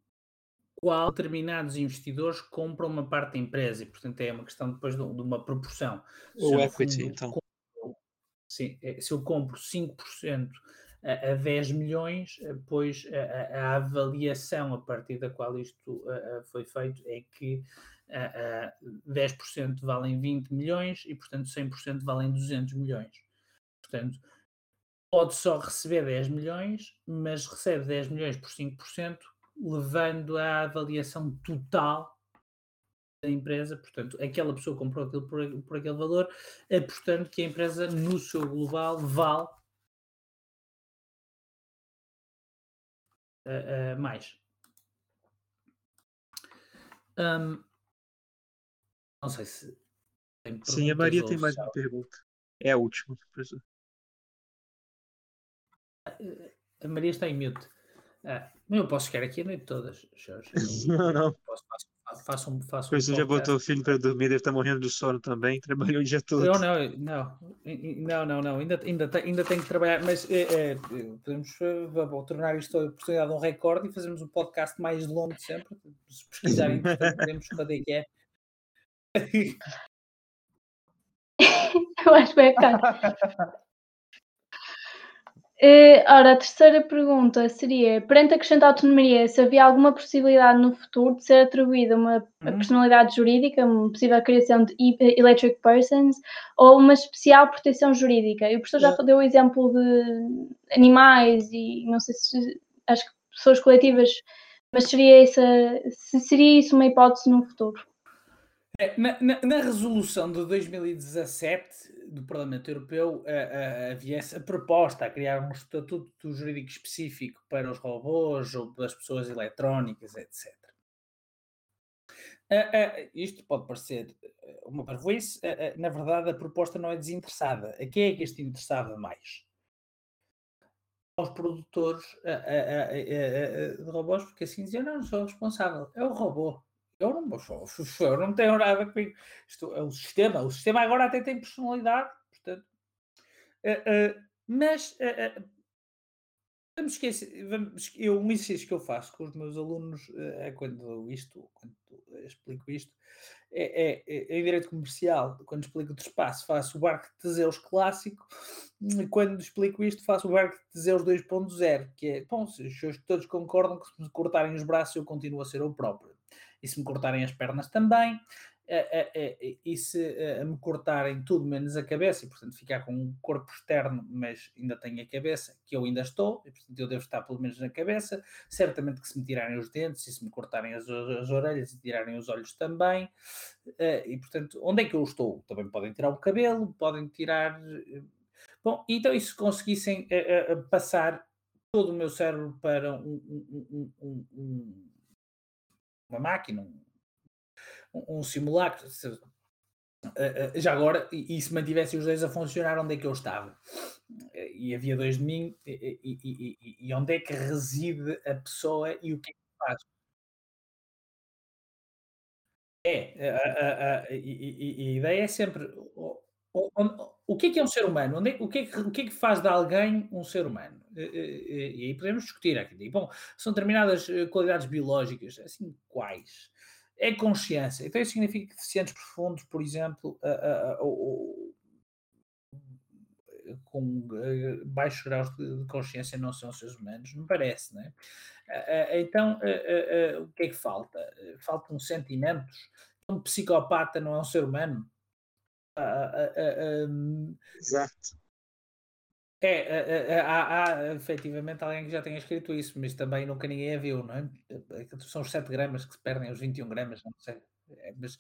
qual determinados investidores compram uma parte da empresa e, portanto, é uma questão depois de, de uma proporção. O equity, fundo, então. Compro, sim, é, se eu compro 5% a, a 10 milhões, pois a, a, avaliação a partir da qual isto foi feito é que uh, 10% valem 20 milhões e, portanto, 100% valem 200 milhões. Portanto, pode só receber 10 milhões, mas recebe 10 milhões por 5%, levando à avaliação total da empresa. Portanto, aquela pessoa comprou aquilo por, por aquele valor, apostando que a empresa, no seu global, vale uh, uh, mais. Um, não sei se. Sim, a Maria tem mais uma pergunta. É a última, professor. A Maria está em mute. Ah, eu posso ficar aqui a noite toda, Jorge. Não, não. Posso, faço, faço um, faço Pois um já botou o filho para dormir, deve estar morrendo de sono também, trabalhou o dia todo. Não, não, não, não, não, não, ainda, ainda, ainda tenho que trabalhar, mas é, é, podemos eh, vou tornar isto a oportunidade de um recorde e fazermos um podcast mais longo de sempre. Se pesquisarem, portanto, podemos quando é que é. Eu acho que vai ficar. Eh, ora, a terceira pergunta seria: perante acrescentar autonomia, se havia alguma possibilidade no futuro de ser atribuída uma Uhum. personalidade jurídica, uma possível criação de e- electric persons ou uma especial proteção jurídica? E o professor já deu o exemplo de animais e não sei se acho que pessoas coletivas, mas seria essa, se seria isso uma hipótese no futuro? É, Na, na- na resolução de 2017 do Parlamento Europeu eh, havia essa proposta a criar um estatuto jurídico específico para os robôs ou para as pessoas eletrónicas, etc. Eh, eh, isto pode parecer eh, uma parvoíce, eh, na verdade a proposta não é desinteressada. A quem é que isto interessava mais? Aos produtores de robôs, porque assim diziam, não, não sou responsável, é o robô. Eu não, eu não tenho nada comigo. Isto é o sistema. O sistema agora até tem personalidade, portanto. eh, eh, mas eh, vamos esquecer. Vamos, eu, um exercício que eu faço com os meus alunos é quando isto, quando explico isto, é, é, é em direito comercial. Quando explico o espaço, faço o barco de Teseus clássico. E quando explico isto, faço o barco de Teseus 2.0, que é, bom, se os todos concordam que se me cortarem os braços eu continuo a ser eu próprio e se me cortarem as pernas também, eh, eh, eh, e se me cortarem tudo menos a cabeça, e portanto ficar com um corpo externo, mas ainda tenho a cabeça, que eu ainda estou, e portanto eu devo estar pelo menos na cabeça, certamente que se me tirarem os dentes, e se me cortarem as, as orelhas e tirarem os olhos também, e portanto, onde é que eu estou? Também podem tirar o cabelo, podem tirar... Bom, então e se conseguissem passar todo o meu cérebro para um- um- um- um- uma máquina, um, um- simulacro. se- eh, eh, já agora, e, se mantivessem os dois a funcionar, onde é que eu estava? Eh, E havia dois de mim, e, e- e- onde é que reside a pessoa e o que é que faz? É, a, a- a- a ideia é sempre o, que é que é um ser humano? É, o, que é que, o que é que faz de alguém um ser humano? E, e- e aí podemos discutir aqui. Bom, são determinadas eh, qualidades biológicas, assim, quais? É consciência. Então isso significa que deficientes profundos, por exemplo, com eh, baixos graus de, consciência não são seres humanos, me parece, é? Ah, ah, Então, o que é que falta? Eh, Faltam sentimentos. Um psicopata não é um ser humano? Ah, ah, ah, ah, hum, Exato. é, ah, ah, há, há efetivamente alguém que já tenha escrito isso, mas também nunca ninguém a viu, não é? Eh, São os 7 gramas que se perdem, os 21 gramas, não sei. É, mas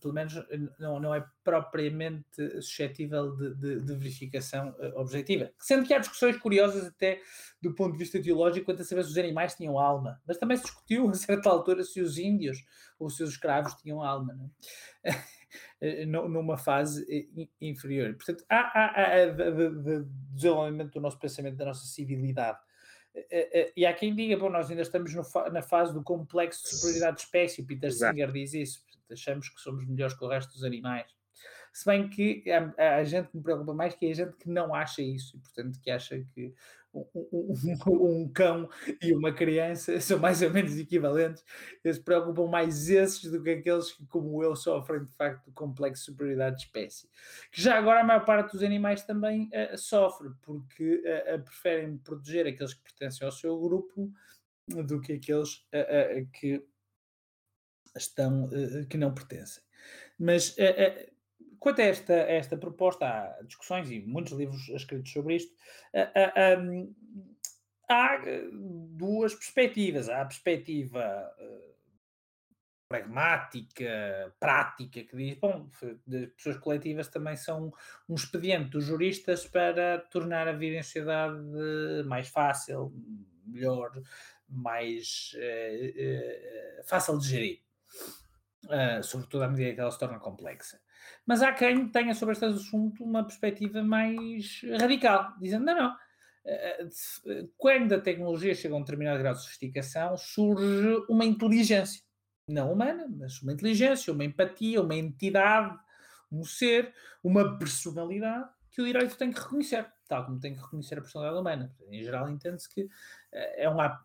pelo menos não, não é propriamente suscetível de, de- de verificação ah, objetiva. Sendo que há discussões curiosas até do ponto de vista teológico quanto a saber se os animais tinham alma. Mas também se discutiu a certa altura se os índios ou se os escravos tinham alma. Não é? Eh, nu- numa fase eh, in- inferior. Portanto, há, há, há de- de- de desenvolvimento do nosso pensamento, da nossa civilidade. Eh, E há quem diga, bom, nós ainda estamos no na fase do complexo de superioridade de espécie, Peter Exato. Singer diz isso, portanto, achamos que somos melhores que o resto dos animais. Se bem que há, há gente que me preocupa mais que é a gente que não acha isso, e portanto que acha que um, um- um- cão e uma criança são mais ou menos equivalentes, eles preocupam mais esses do que aqueles que, como eu, sofrem de facto do complexo de superioridade de espécie. Que já agora a maior parte dos animais também eh, sofre, porque eh, eh, preferem proteger aqueles que pertencem ao seu grupo do que aqueles que estão que não pertencem. Mas quanto a esta, esta proposta, há discussões e muitos livros escritos sobre isto. hum, há eh, duas perspectivas. Há a perspectiva eh, pragmática, prática, que diz, bom, as pessoas coletivas também são um expediente dos juristas para tornar a vida em sociedade mais fácil, melhor, mais eh, eh, fácil de gerir. Uh, sobretudo à medida que ela se torna complexa. Mas há quem tenha sobre este assunto uma perspectiva mais radical, dizendo: não, não, quando a tecnologia chega a um determinado grau de sofisticação, surge uma inteligência, não humana, mas uma inteligência, uma empatia, uma entidade, um ser, uma personalidade que o direito tem que reconhecer, tal como tem que reconhecer a personalidade humana. Em geral, entende-se que é uma.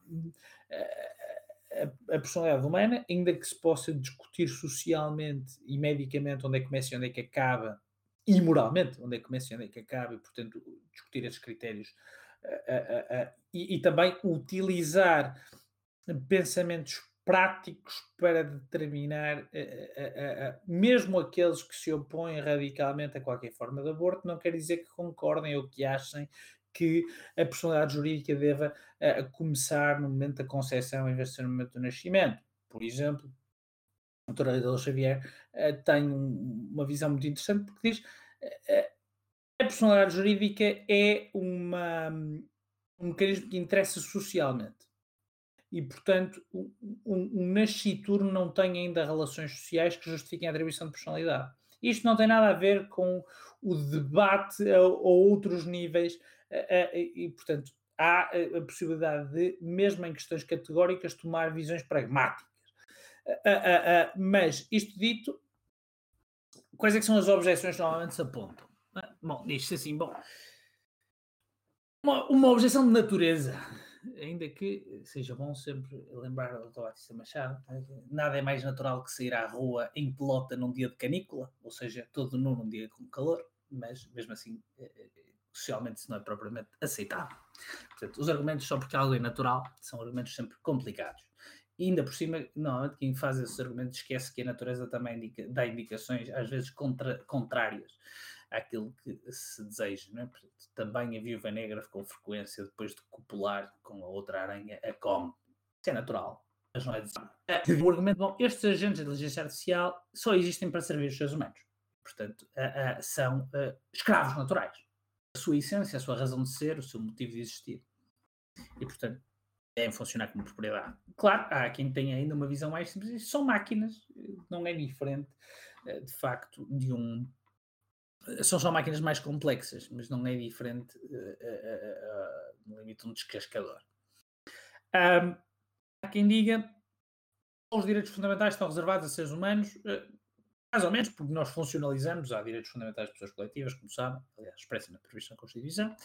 A personalidade humana, ainda que se possa discutir socialmente e medicamente onde é que começa e onde é que acaba, e moralmente onde é que começa e onde é que acaba, e portanto discutir esses critérios e, e também utilizar pensamentos práticos para determinar, mesmo aqueles que se opõem radicalmente a qualquer forma de aborto, não quer dizer que concordem ou que achem que a personalidade jurídica deva começar no momento da concepção em vez de ser no momento do nascimento. Por exemplo, a doutora Adela Xavier tem uma visão muito interessante porque diz a personalidade jurídica é uma, um mecanismo que interessa socialmente. E, portanto, um, um nascituro não tem ainda relações sociais que justifiquem a atribuição de personalidade. Isto não tem nada a ver com o debate a, a outros níveis, a, a, e, portanto, há a, possibilidade de, mesmo em questões categóricas, tomar visões pragmáticas. mas, isto dito, quais é que são as objeções que normalmente se apontam? Bom, diz-se assim, bom, uma, uma, objeção de natureza, ainda que seja bom sempre lembrar o Dr. Batista Machado, nada é mais natural que sair à rua em pelota num dia de canícula, ou seja, todo nu num dia com calor, mas mesmo assim, eh, eh, socialmente isso não é propriamente aceitável. Portanto, os argumentos só porque algo é natural são argumentos sempre complicados. E ainda por cima, não, quem faz esses argumentos esquece que a natureza também indica, dá indicações, às vezes contra, contrárias àquilo que se deseja. É? Também a viúva negra com frequência, depois de copular com a outra aranha, a come. Isso é natural, mas não é desejável. O argumento, bom, estes agentes de inteligência artificial só existem para servir os seres humanos. Portanto, são escravos naturais. A sua essência, a sua razão de ser, o seu motivo de existir. E, portanto, devem funcionar como propriedade. Claro, há quem tenha ainda uma visão mais simples, são máquinas, não é diferente, de facto, de um são só máquinas mais complexas, mas não é diferente uh, uh, uh, no limite de um descascador. Um, há quem diga os direitos fundamentais estão reservados a seres humanos, eh, mais ou menos, porque nós funcionalizamos, há direitos fundamentais de pessoas coletivas, como sabem, aliás, expressam previsão na Constituição,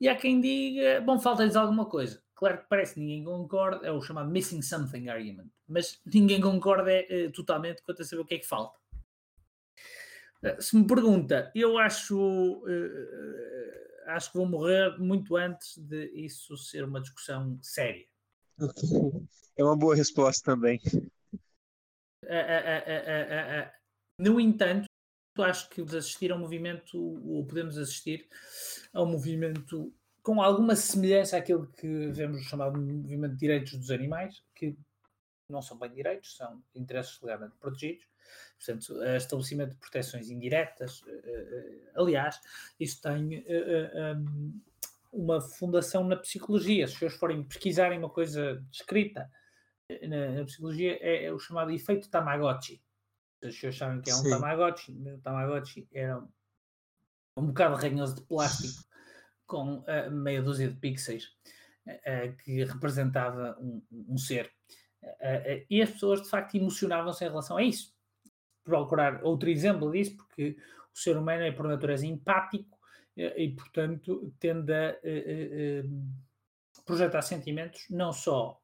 e há quem diga, bom, falta-lhes alguma coisa. Claro que parece que ninguém concorda, é o chamado missing something argument, mas ninguém concorda é, totalmente quanto a saber o que é que falta. Eh, se me pergunta, eu acho, uh, acho que vou morrer muito antes de isso ser uma discussão séria. É uma boa resposta também. No entanto, acho que assistir a um movimento, ou podemos assistir a um movimento com alguma semelhança àquilo que vemos chamado movimento de direitos dos animais, que não são bem direitos, são interesses legalmente protegidos. Portanto, estabelecimento de proteções indiretas, eh, eh, aliás, isso tem uma fundação na psicologia. Se os forem pesquisarem uma coisa descrita na, psicologia, é, é, o chamado efeito Tamagotchi. Os senhores sabem que é um Sim. Tamagotchi. O Tamagotchi era um bocado ranhoso de plástico com meia dúzia de pixels que representava um, um ser Uh, uh, e as pessoas de facto emocionavam-se em relação a isso. Procurar outro exemplo disso, porque o ser humano é por natureza empático uh, e, portanto, tende a projetar sentimentos não só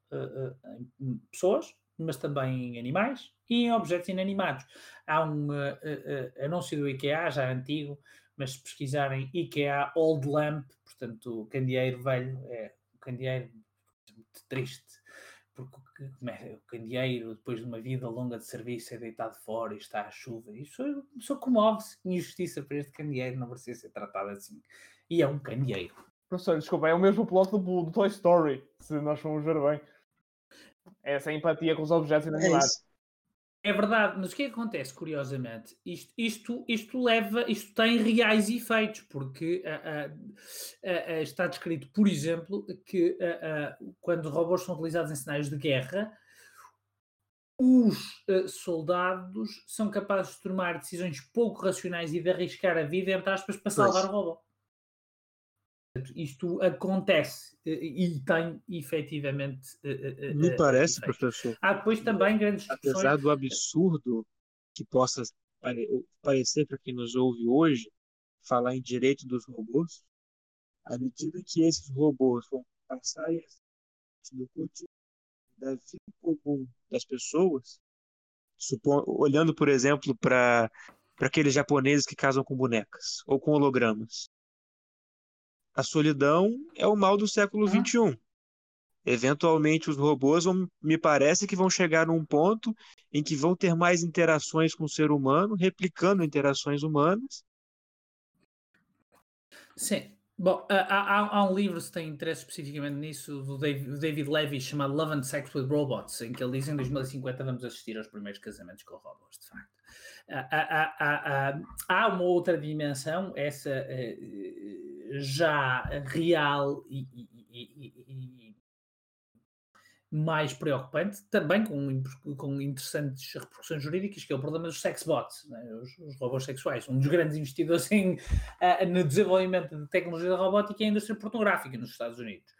em pessoas, mas também em animais e em objetos inanimados. Há um anúncio do IKEA, já antigo, mas se pesquisarem IKEA Old Lamp, portanto, o candeeiro velho, é o candeeiro triste porque o candeeiro, depois de uma vida longa de serviço, é deitado fora e está à chuva. E a pessoa comove-se. Injustiça para este candeeiro não precisa ser tratado assim. E é um candeeiro. Professor, desculpa, é o mesmo plot do, do Toy Story, se nós formos ver bem. É essa empatia com os objetos inanimados. É verdade, mas o que, é que acontece, curiosamente? Isto, isto, isto leva, isto tem reais efeitos, porque uh, uh, uh, está descrito, por exemplo, que quando robôs são utilizados em cenários de guerra, os soldados são capazes de tomar decisões pouco racionais e de arriscar a vida, entre aspas, para salvar pois. o robô. Isto acontece e tem efetivamente. Me parece, professor. Há depois também grandes discussões. Apesar do absurdo que possa parecer para quem nos ouve hoje, falar em direito dos robôs, à medida que esses robôs vão passar do cotidiano da vida comum das pessoas, olhando, por exemplo, para aqueles japoneses que casam com bonecas ou com hologramas. A solidão é o mal do século XXI. Eventualmente, os robôs vão, me parece que vão chegar num ponto em que vão ter mais interações com o ser humano, replicando interações humanas. Sim, Bom, há, há, um livro, se tem interesse especificamente nisso, do David, David Levy, chamado Love and Sex with Robots, em que ele diz em 2050 vamos assistir aos primeiros casamentos com robôs, de facto. Há, há, há uma outra dimensão, essa eh, já real e, e, e mais preocupante, também com, com interessantes repercussões jurídicas, que é o problema dos sexbots, né? os, os, robôs sexuais. Um dos grandes investidores em, no desenvolvimento de tecnologia da robótica é a indústria pornográfica nos Estados Unidos.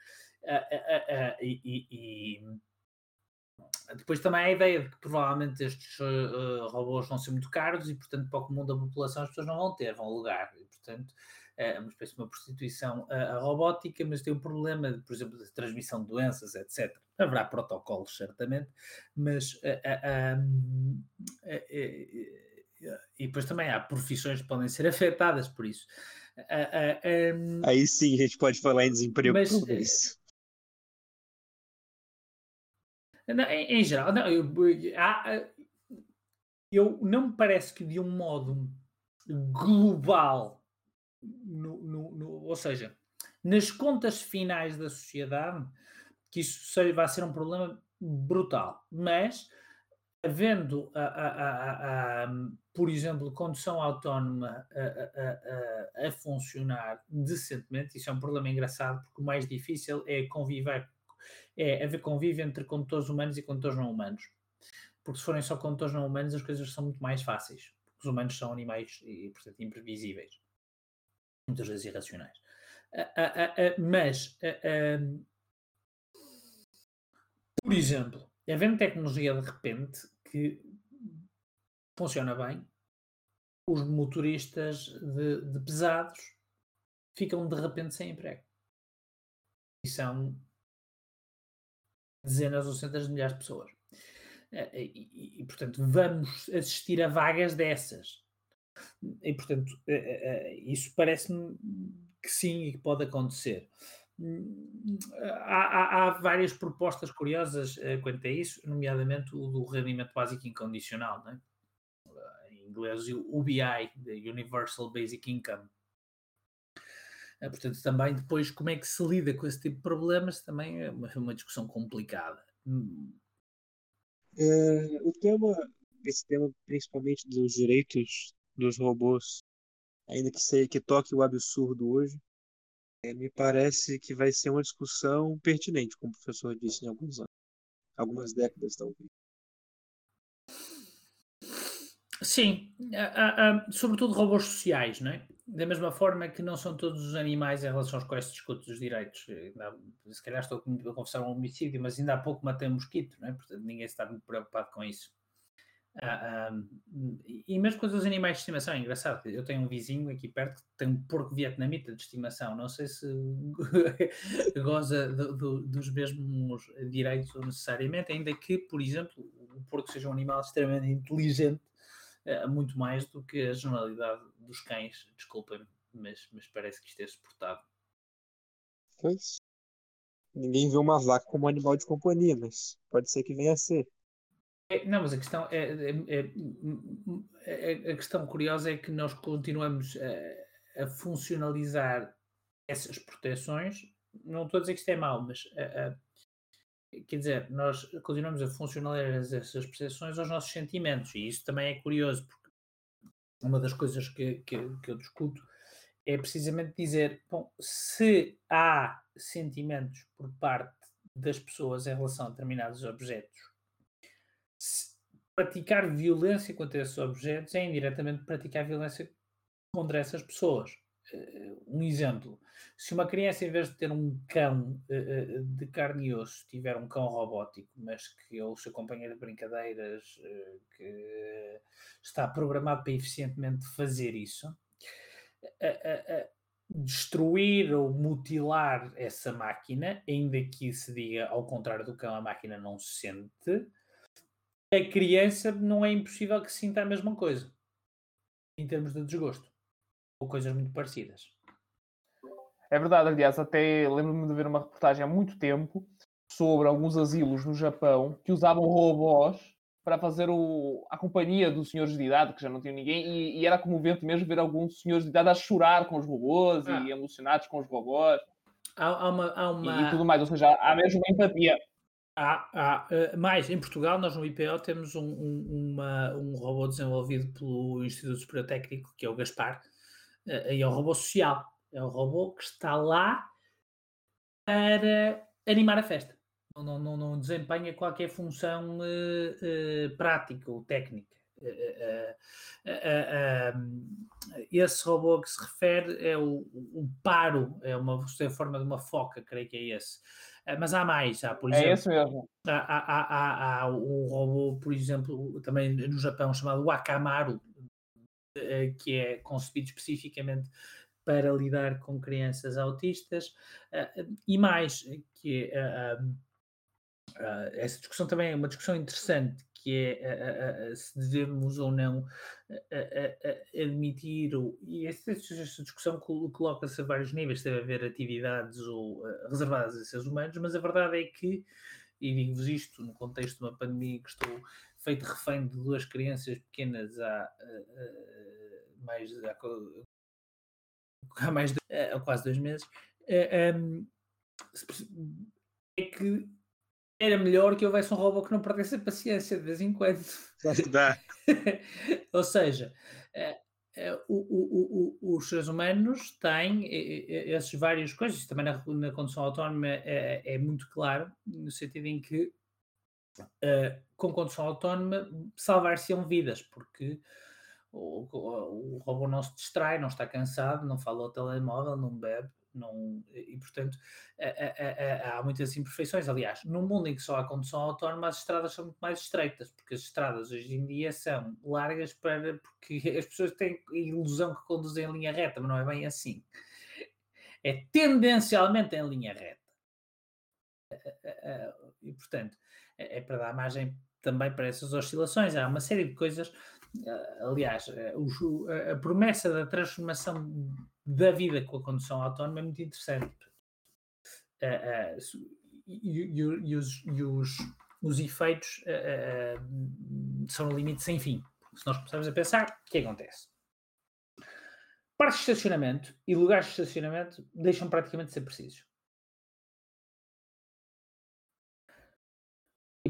E, depois também há a ideia de que provavelmente estes robôs vão ser muito caros e, portanto, para o comum da população as pessoas não vão ter, vão alugar. E, portanto, é uma espécie de uma prostituição a, robótica, mas tem o um problema, por exemplo, de transmissão de doenças, etc. Haverá protocolos, certamente, mas. e depois também há profissões que podem ser afetadas por isso. Aí sim a gente pode falar em desemprego mas, por isso. Em, em, geral, não, eu, eu não me parece que de um modo global no, no, no, ou seja, nas contas finais da sociedade, que isso vai ser um problema brutal. Mas, havendo, a, a, a, por exemplo, condução autónoma a, funcionar decentemente, isso é um problema engraçado, porque o mais difícil é conviver, é haver convívio entre condutores humanos e condutores não humanos. Porque se forem só condutores não humanos, as coisas são muito mais fáceis. Porque os humanos são animais e, portanto, imprevisíveis muitas vezes irracionais. Uh, uh, uh, mas, por exemplo, havendo tecnologia de repente que funciona bem, os motoristas de, de pesados ficam de repente sem emprego. E são dezenas ou centenas de milhares de pessoas. E, e, e, portanto, vamos assistir a vagas dessas. E, portanto, eh, eh, eh, isso parece-me que sim e que pode acontecer. Há, há, há, várias propostas curiosas quanto a isso, nomeadamente o do rendimento básico incondicional, né? em inglês o UBI, Universal Basic Income. Portanto, também depois como é que se lida com esse tipo de problemas também é uma, uma discussão complicada. É, o tema, esse tema principalmente dos direitos dos robôs, ainda que sei que toque o absurdo hoje, é, me parece que vai ser uma discussão pertinente, como o professor disse em alguns anos, algumas décadas talvez. Sim, sobretudo robôs sociais, não é? Da mesma forma que não são todos os animais em relação aos quais se discute os direitos. Se calhar estou a confessar um homicídio, mas ainda há pouco matei um mosquito, não é? Portanto, ninguém está muito preocupado com isso. Ah, ah, e mesmo com os animais de estimação, é engraçado. Eu tenho um vizinho aqui perto que tem um porco vietnamita de estimação. Não sei se goza do, do, dos mesmos direitos necessariamente, ainda que, por exemplo, o porco seja um animal extremamente inteligente, muito mais do que a generalidade dos cães. Desculpem-me, mas, mas parece que isto é suportado. Pois. Ninguém vê uma vaca como animal de companhia, mas pode ser que venha a ser. É, não, mas a questão é, é, é, é, a questão curiosa é que nós continuamos a, a, funcionalizar essas proteções. Não estou a dizer que isto é mau, mas a, a, quer dizer, nós continuamos a funcionalizar essas proteções aos nossos sentimentos, e isso também é curioso, porque uma das coisas que, que, que eu discuto é precisamente dizer, bom, se há sentimentos por parte das pessoas em relação a determinados objetos praticar violência contra esses objetos é indiretamente praticar violência contra essas pessoas. Um exemplo, se uma criança, em vez de ter um cão uh, de carne e osso, tiver um cão robótico, mas que é o seu companheiro de brincadeiras, uh, que está programado para eficientemente fazer isso, uh, destruir ou mutilar essa máquina, ainda que se diga ao contrário do cão, a máquina não se sente, a criança não é impossível que sinta a mesma coisa em termos de desgosto ou coisas muito parecidas. É verdade, aliás, até lembro-me de ver uma reportagem há muito tempo sobre alguns asilos no Japão que usavam robôs para fazer o, a companhia dos senhores de idade, que já não tinham ninguém, e, e era comovente mesmo ver alguns senhores de idade a chorar com os robôs ah. e emocionados com os robôs. Há, há, uma, há uma... E, e, tudo mais, ou seja, há mesmo uma empatia. Há, há uh, mais, em Portugal, nós no IPO temos um, um, uma, um robô desenvolvido pelo Instituto Superior Técnico, que é o Gaspar, e é um robô social. É um robô que está lá para animar a festa não, não, não desempenha qualquer função uh, uh, prática ou técnica. Uh, esse robô que se refere é o, o paro, é uma é forma de uma foca, creio que é esse. mas há mais, há, por exemplo. É esse mesmo. Há, há, há, há um robô, por exemplo, também no Japão, chamado Wakamaru, que é concebido especificamente para lidar com crianças autistas, e mais, que Uh, essa discussão também é uma discussão interessante, que é uh, uh, se devemos ou não admitir, o, e essa discussão coloca-se a vários níveis, deve haver atividades ou, reservadas a seres humanos, mas a verdade é que, e digo-vos isto no contexto de uma pandemia que estou feito refém de duas crianças pequenas há mais há, há mais de, há quase dois meses, um, é que era melhor que houvesse um robô que não perdesse a paciência de vez em quando. Dá. Ou seja, o, o, o, os seres humanos têm essas várias coisas, também na, na condução autónoma é, é, muito claro, no sentido em que uh, com condução autónoma salvar-se-ão vidas, porque o, o, o robô não se distrai, não está cansado, não fala ao telemóvel, não bebe, não, e portanto há muitas imperfeições. Aliás, num mundo em que só há condução autónoma, as estradas são muito mais estreitas, porque as estradas hoje em dia são largas para porque as pessoas têm a ilusão que conduzem em linha reta, mas não é bem assim. É tendencialmente em linha reta. E portanto, é para dar margem também para essas oscilações. Há uma série de coisas. Aliás, a promessa da transformação da vida com a condução autónoma é muito interessante. Uh, uh, e, e, os, e os, os, efeitos são no limite sem fim. Se nós começarmos a pensar, o que acontece? Parques de estacionamento e lugares de estacionamento deixam praticamente de ser precisos.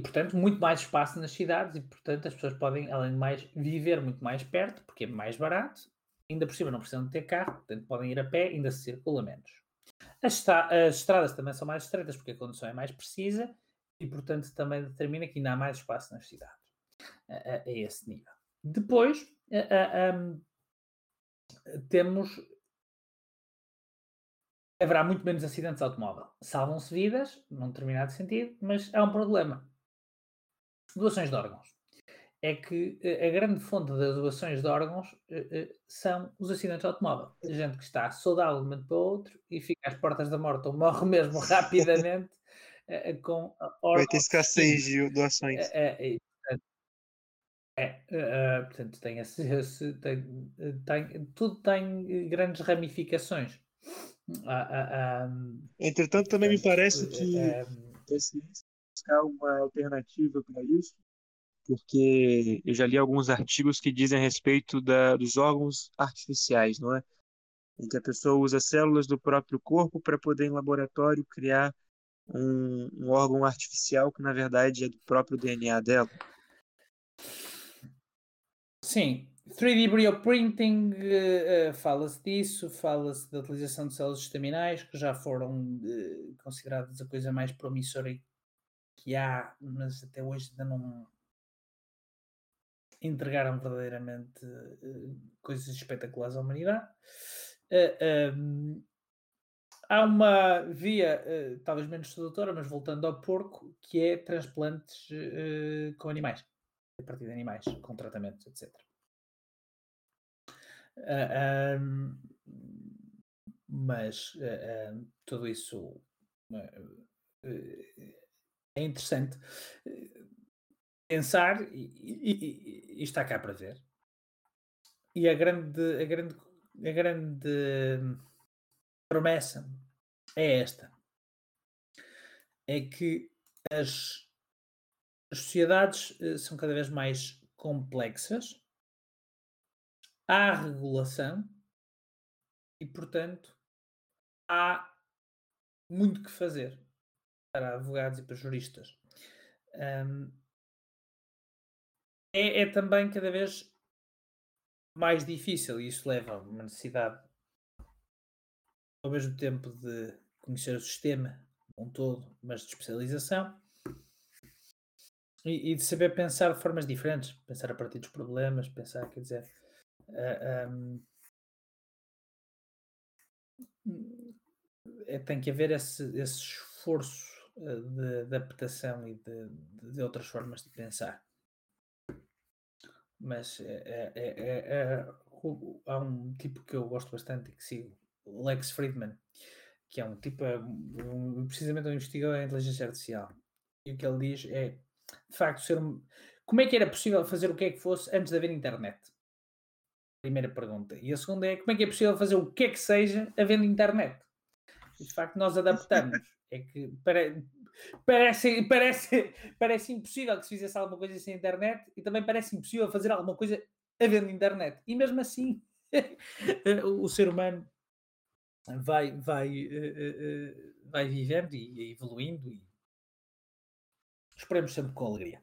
Portanto, muito mais espaço nas cidades e, portanto, as pessoas podem, além de mais, viver muito mais perto, porque é mais barato ainda por cima não precisam de ter carro, portanto podem ir a pé, ainda se circula menos. As, as estradas também são mais estreitas porque a condução é mais precisa e, portanto, também determina que ainda há mais espaço nas cidades a, a, a esse nível. Depois a, temos. Haverá muito menos acidentes de automóvel. Salvam-se vidas, num determinado sentido, mas há um problema. Doações de órgãos é que eh, a grande fonte das doações de órgãos eh, eh, são os acidentes de automóvel. Gente que está saudável de um momento para o outro e fica às portas da morte ou morre mesmo rapidamente com órgãos. Vai ter escassez de doações. É, é, é, portanto, tem, esse, tem, tem, tudo tem grandes ramificações. Entretanto, também me parece que é, buscar uma alternativa para isso porque eu já li alguns artigos que dizem a respeito da, dos órgãos artificiais, não é? Em que a pessoa usa células do próprio corpo para poder, em laboratório, criar um, um órgão artificial que, na verdade, é do próprio DNA dela. Sim, 3D bioprinting, uh, uh, fala-se disso, fala-se da utilização de células estaminais, que já foram uh, consideradas a coisa mais promissora que há, mas até hoje ainda não, entregaram verdadeiramente uh, coisas espetaculares à humanidade. Uh, há uma via, uh, talvez menos sedutora, mas voltando ao porco, que é transplantes com animais, a partir de animais, com tratamentos, etc. Um, mas tudo isso é interessante pensar e, e, e, está cá para ver. E a grande, a grande, a grande promessa é esta: é que as, as sociedades eh, são cada vez mais complexas, há regulação e, portanto, há muito que fazer para advogados e para juristas. Um, é, é, também cada vez mais difícil e isso leva a uma necessidade ao mesmo tempo de conhecer o sistema um todo, mas de especialização e, e, de saber pensar de formas diferentes, pensar a partir dos problemas, pensar, quer dizer, uh, um, é, tem que haver esse, esse esforço de, adaptação e de, de, outras formas de pensar. Mas é, é, é, é há um tipo que eu gosto bastante e que sigo, Lex Friedman, que é um tipo, é um, precisamente um investigador em inteligência artificial. E o que ele diz é, de facto, ser um, como é que era possível fazer o que é que fosse antes de haver internet? Primeira pergunta. E a segunda é, como é que é possível fazer o que é que seja havendo internet? E, de facto, nós adaptamos. É que para, parece, parece, parece impossível que se fizesse alguma coisa sem internet e também parece impossível fazer alguma coisa havendo internet. E mesmo assim, o ser humano vai, vai, uh, uh, vai vivendo e evoluindo e esperemos sempre com alegria.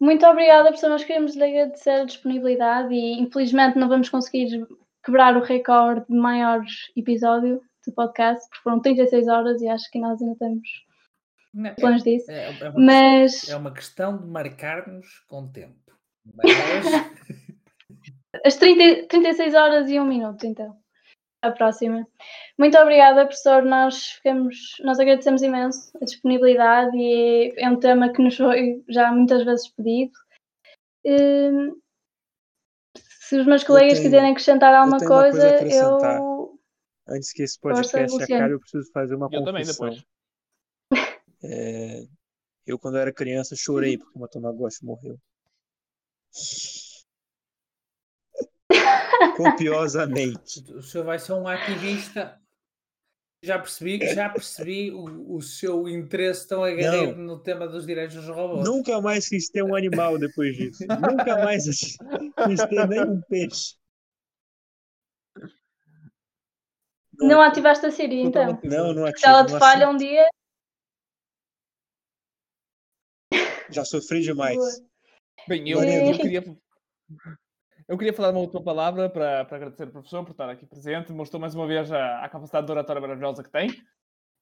Muito obrigada, professor. Nós queremos lhe agradecer a disponibilidade e infelizmente não vamos conseguir quebrar o recorde de maior episódio de podcast, porque foram 36 horas e acho que nós ainda temos não, planos é, disso. É, é, uma, Mas... é uma questão de marcar-nos com tempo. Mas... As 30, 36 horas e um minuto, então. A próxima. Muito obrigada, professor. Nós, ficamos, nós agradecemos imenso a disponibilidade e é, é um tema que nos foi já muitas vezes pedido. Hum, se os meus colegas tenho, quiserem acrescentar alguma eu coisa, coisa eu. Antes que esse podcast acabe, eu preciso fazer uma eu confissão. Também, é, eu, quando era criança, chorei porque uma Tamagotchi morreu. Copiosamente. O senhor vai ser um ativista. Já percebi, já percebi o, o seu interesse tão agarrado no tema dos direitos dos robôs. Nunca mais quis ter um animal depois disso. Nunca mais quis ter nem um peixe. Não, não ativaste a Siri, então? Não, não ativo. Se ela te falha um dia. Já sofri demais. Boa. Bem, eu, eu, queria, eu queria falar uma última palavra para, para agradecer ao professor por estar aqui presente. Mostrou mais uma vez a, a capacidade de oratória maravilhosa que tem.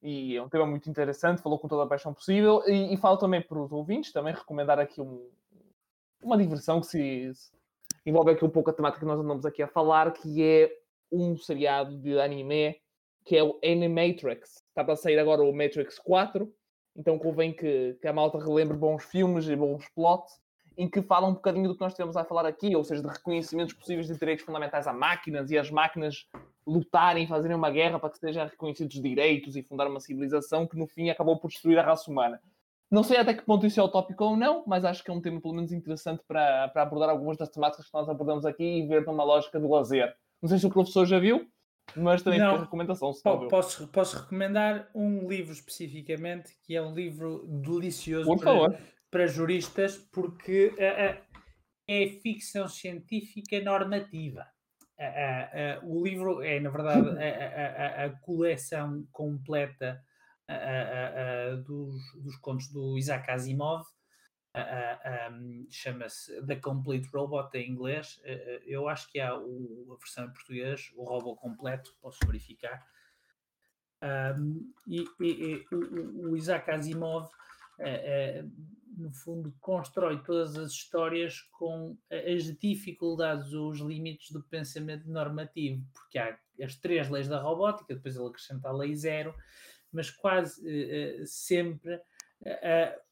E é um tema muito interessante, falou com toda a paixão possível. E, e falo também para os ouvintes, também recomendar aqui um, uma diversão que se, se, envolve aqui um pouco a temática que nós andamos aqui a falar, que é um seriado de anime que é o Animatrix. Está para sair agora o Matrix 4, então convém que, que a malta relembre bons filmes e bons plots em que fala um bocadinho do que nós temos a falar aqui, ou seja, de reconhecimentos possíveis de direitos fundamentais a máquinas e as máquinas lutarem, fazerem uma guerra para que sejam reconhecidos direitos e fundar uma civilização que no fim acabou por destruir a raça humana. Não sei até que ponto isso é utópico ou não, mas acho que é um tema pelo menos interessante para, para abordar algumas das temáticas que nós abordamos aqui e ver numa lógica de lazer. Não sei se o professor já viu, mas também não, recomendação. Se não posso, posso recomendar um livro especificamente, que é um livro delicioso Por para, favor para juristas porque uh, é ficção científica normativa. Uh, o livro é, na verdade, a coleção completa dos, dos, contos do Isaac Asimov. Um, Chama-se The Complete Robot em inglês. eu acho que há o, a versão em português, o robô completo, posso verificar. Um, e, e, e o, o, Isaac Asimov no fundo, constrói todas as histórias com as dificuldades ou os limites do pensamento normativo, porque há as três leis da robótica, depois ele acrescenta a lei zero, mas quase uh, sempre uh,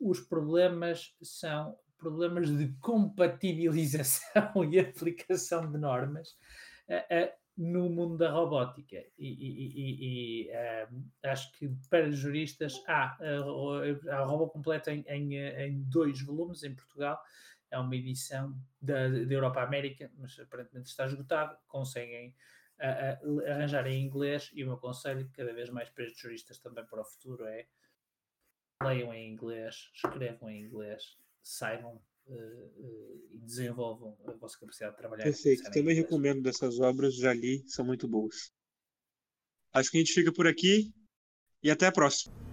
os problemas são problemas de compatibilização e aplicação de normas no mundo da robótica. E, e, e acho que para os juristas há a, Robô completa em, em, em, dois volumes em Portugal. É uma edição da, da Europa América, mas aparentemente está esgotado. Conseguem arranjar em inglês e o meu conselho, cada vez mais para estes juristas também para o futuro, é leiam em inglês, escrevam em inglês, saibam uh, uh, e desenvolvam a vossa capacidade de trabalhar. Perfeito, também recomendo dessas obras, já li, são muito boas. Acho que a gente fica por aqui e até a próxima.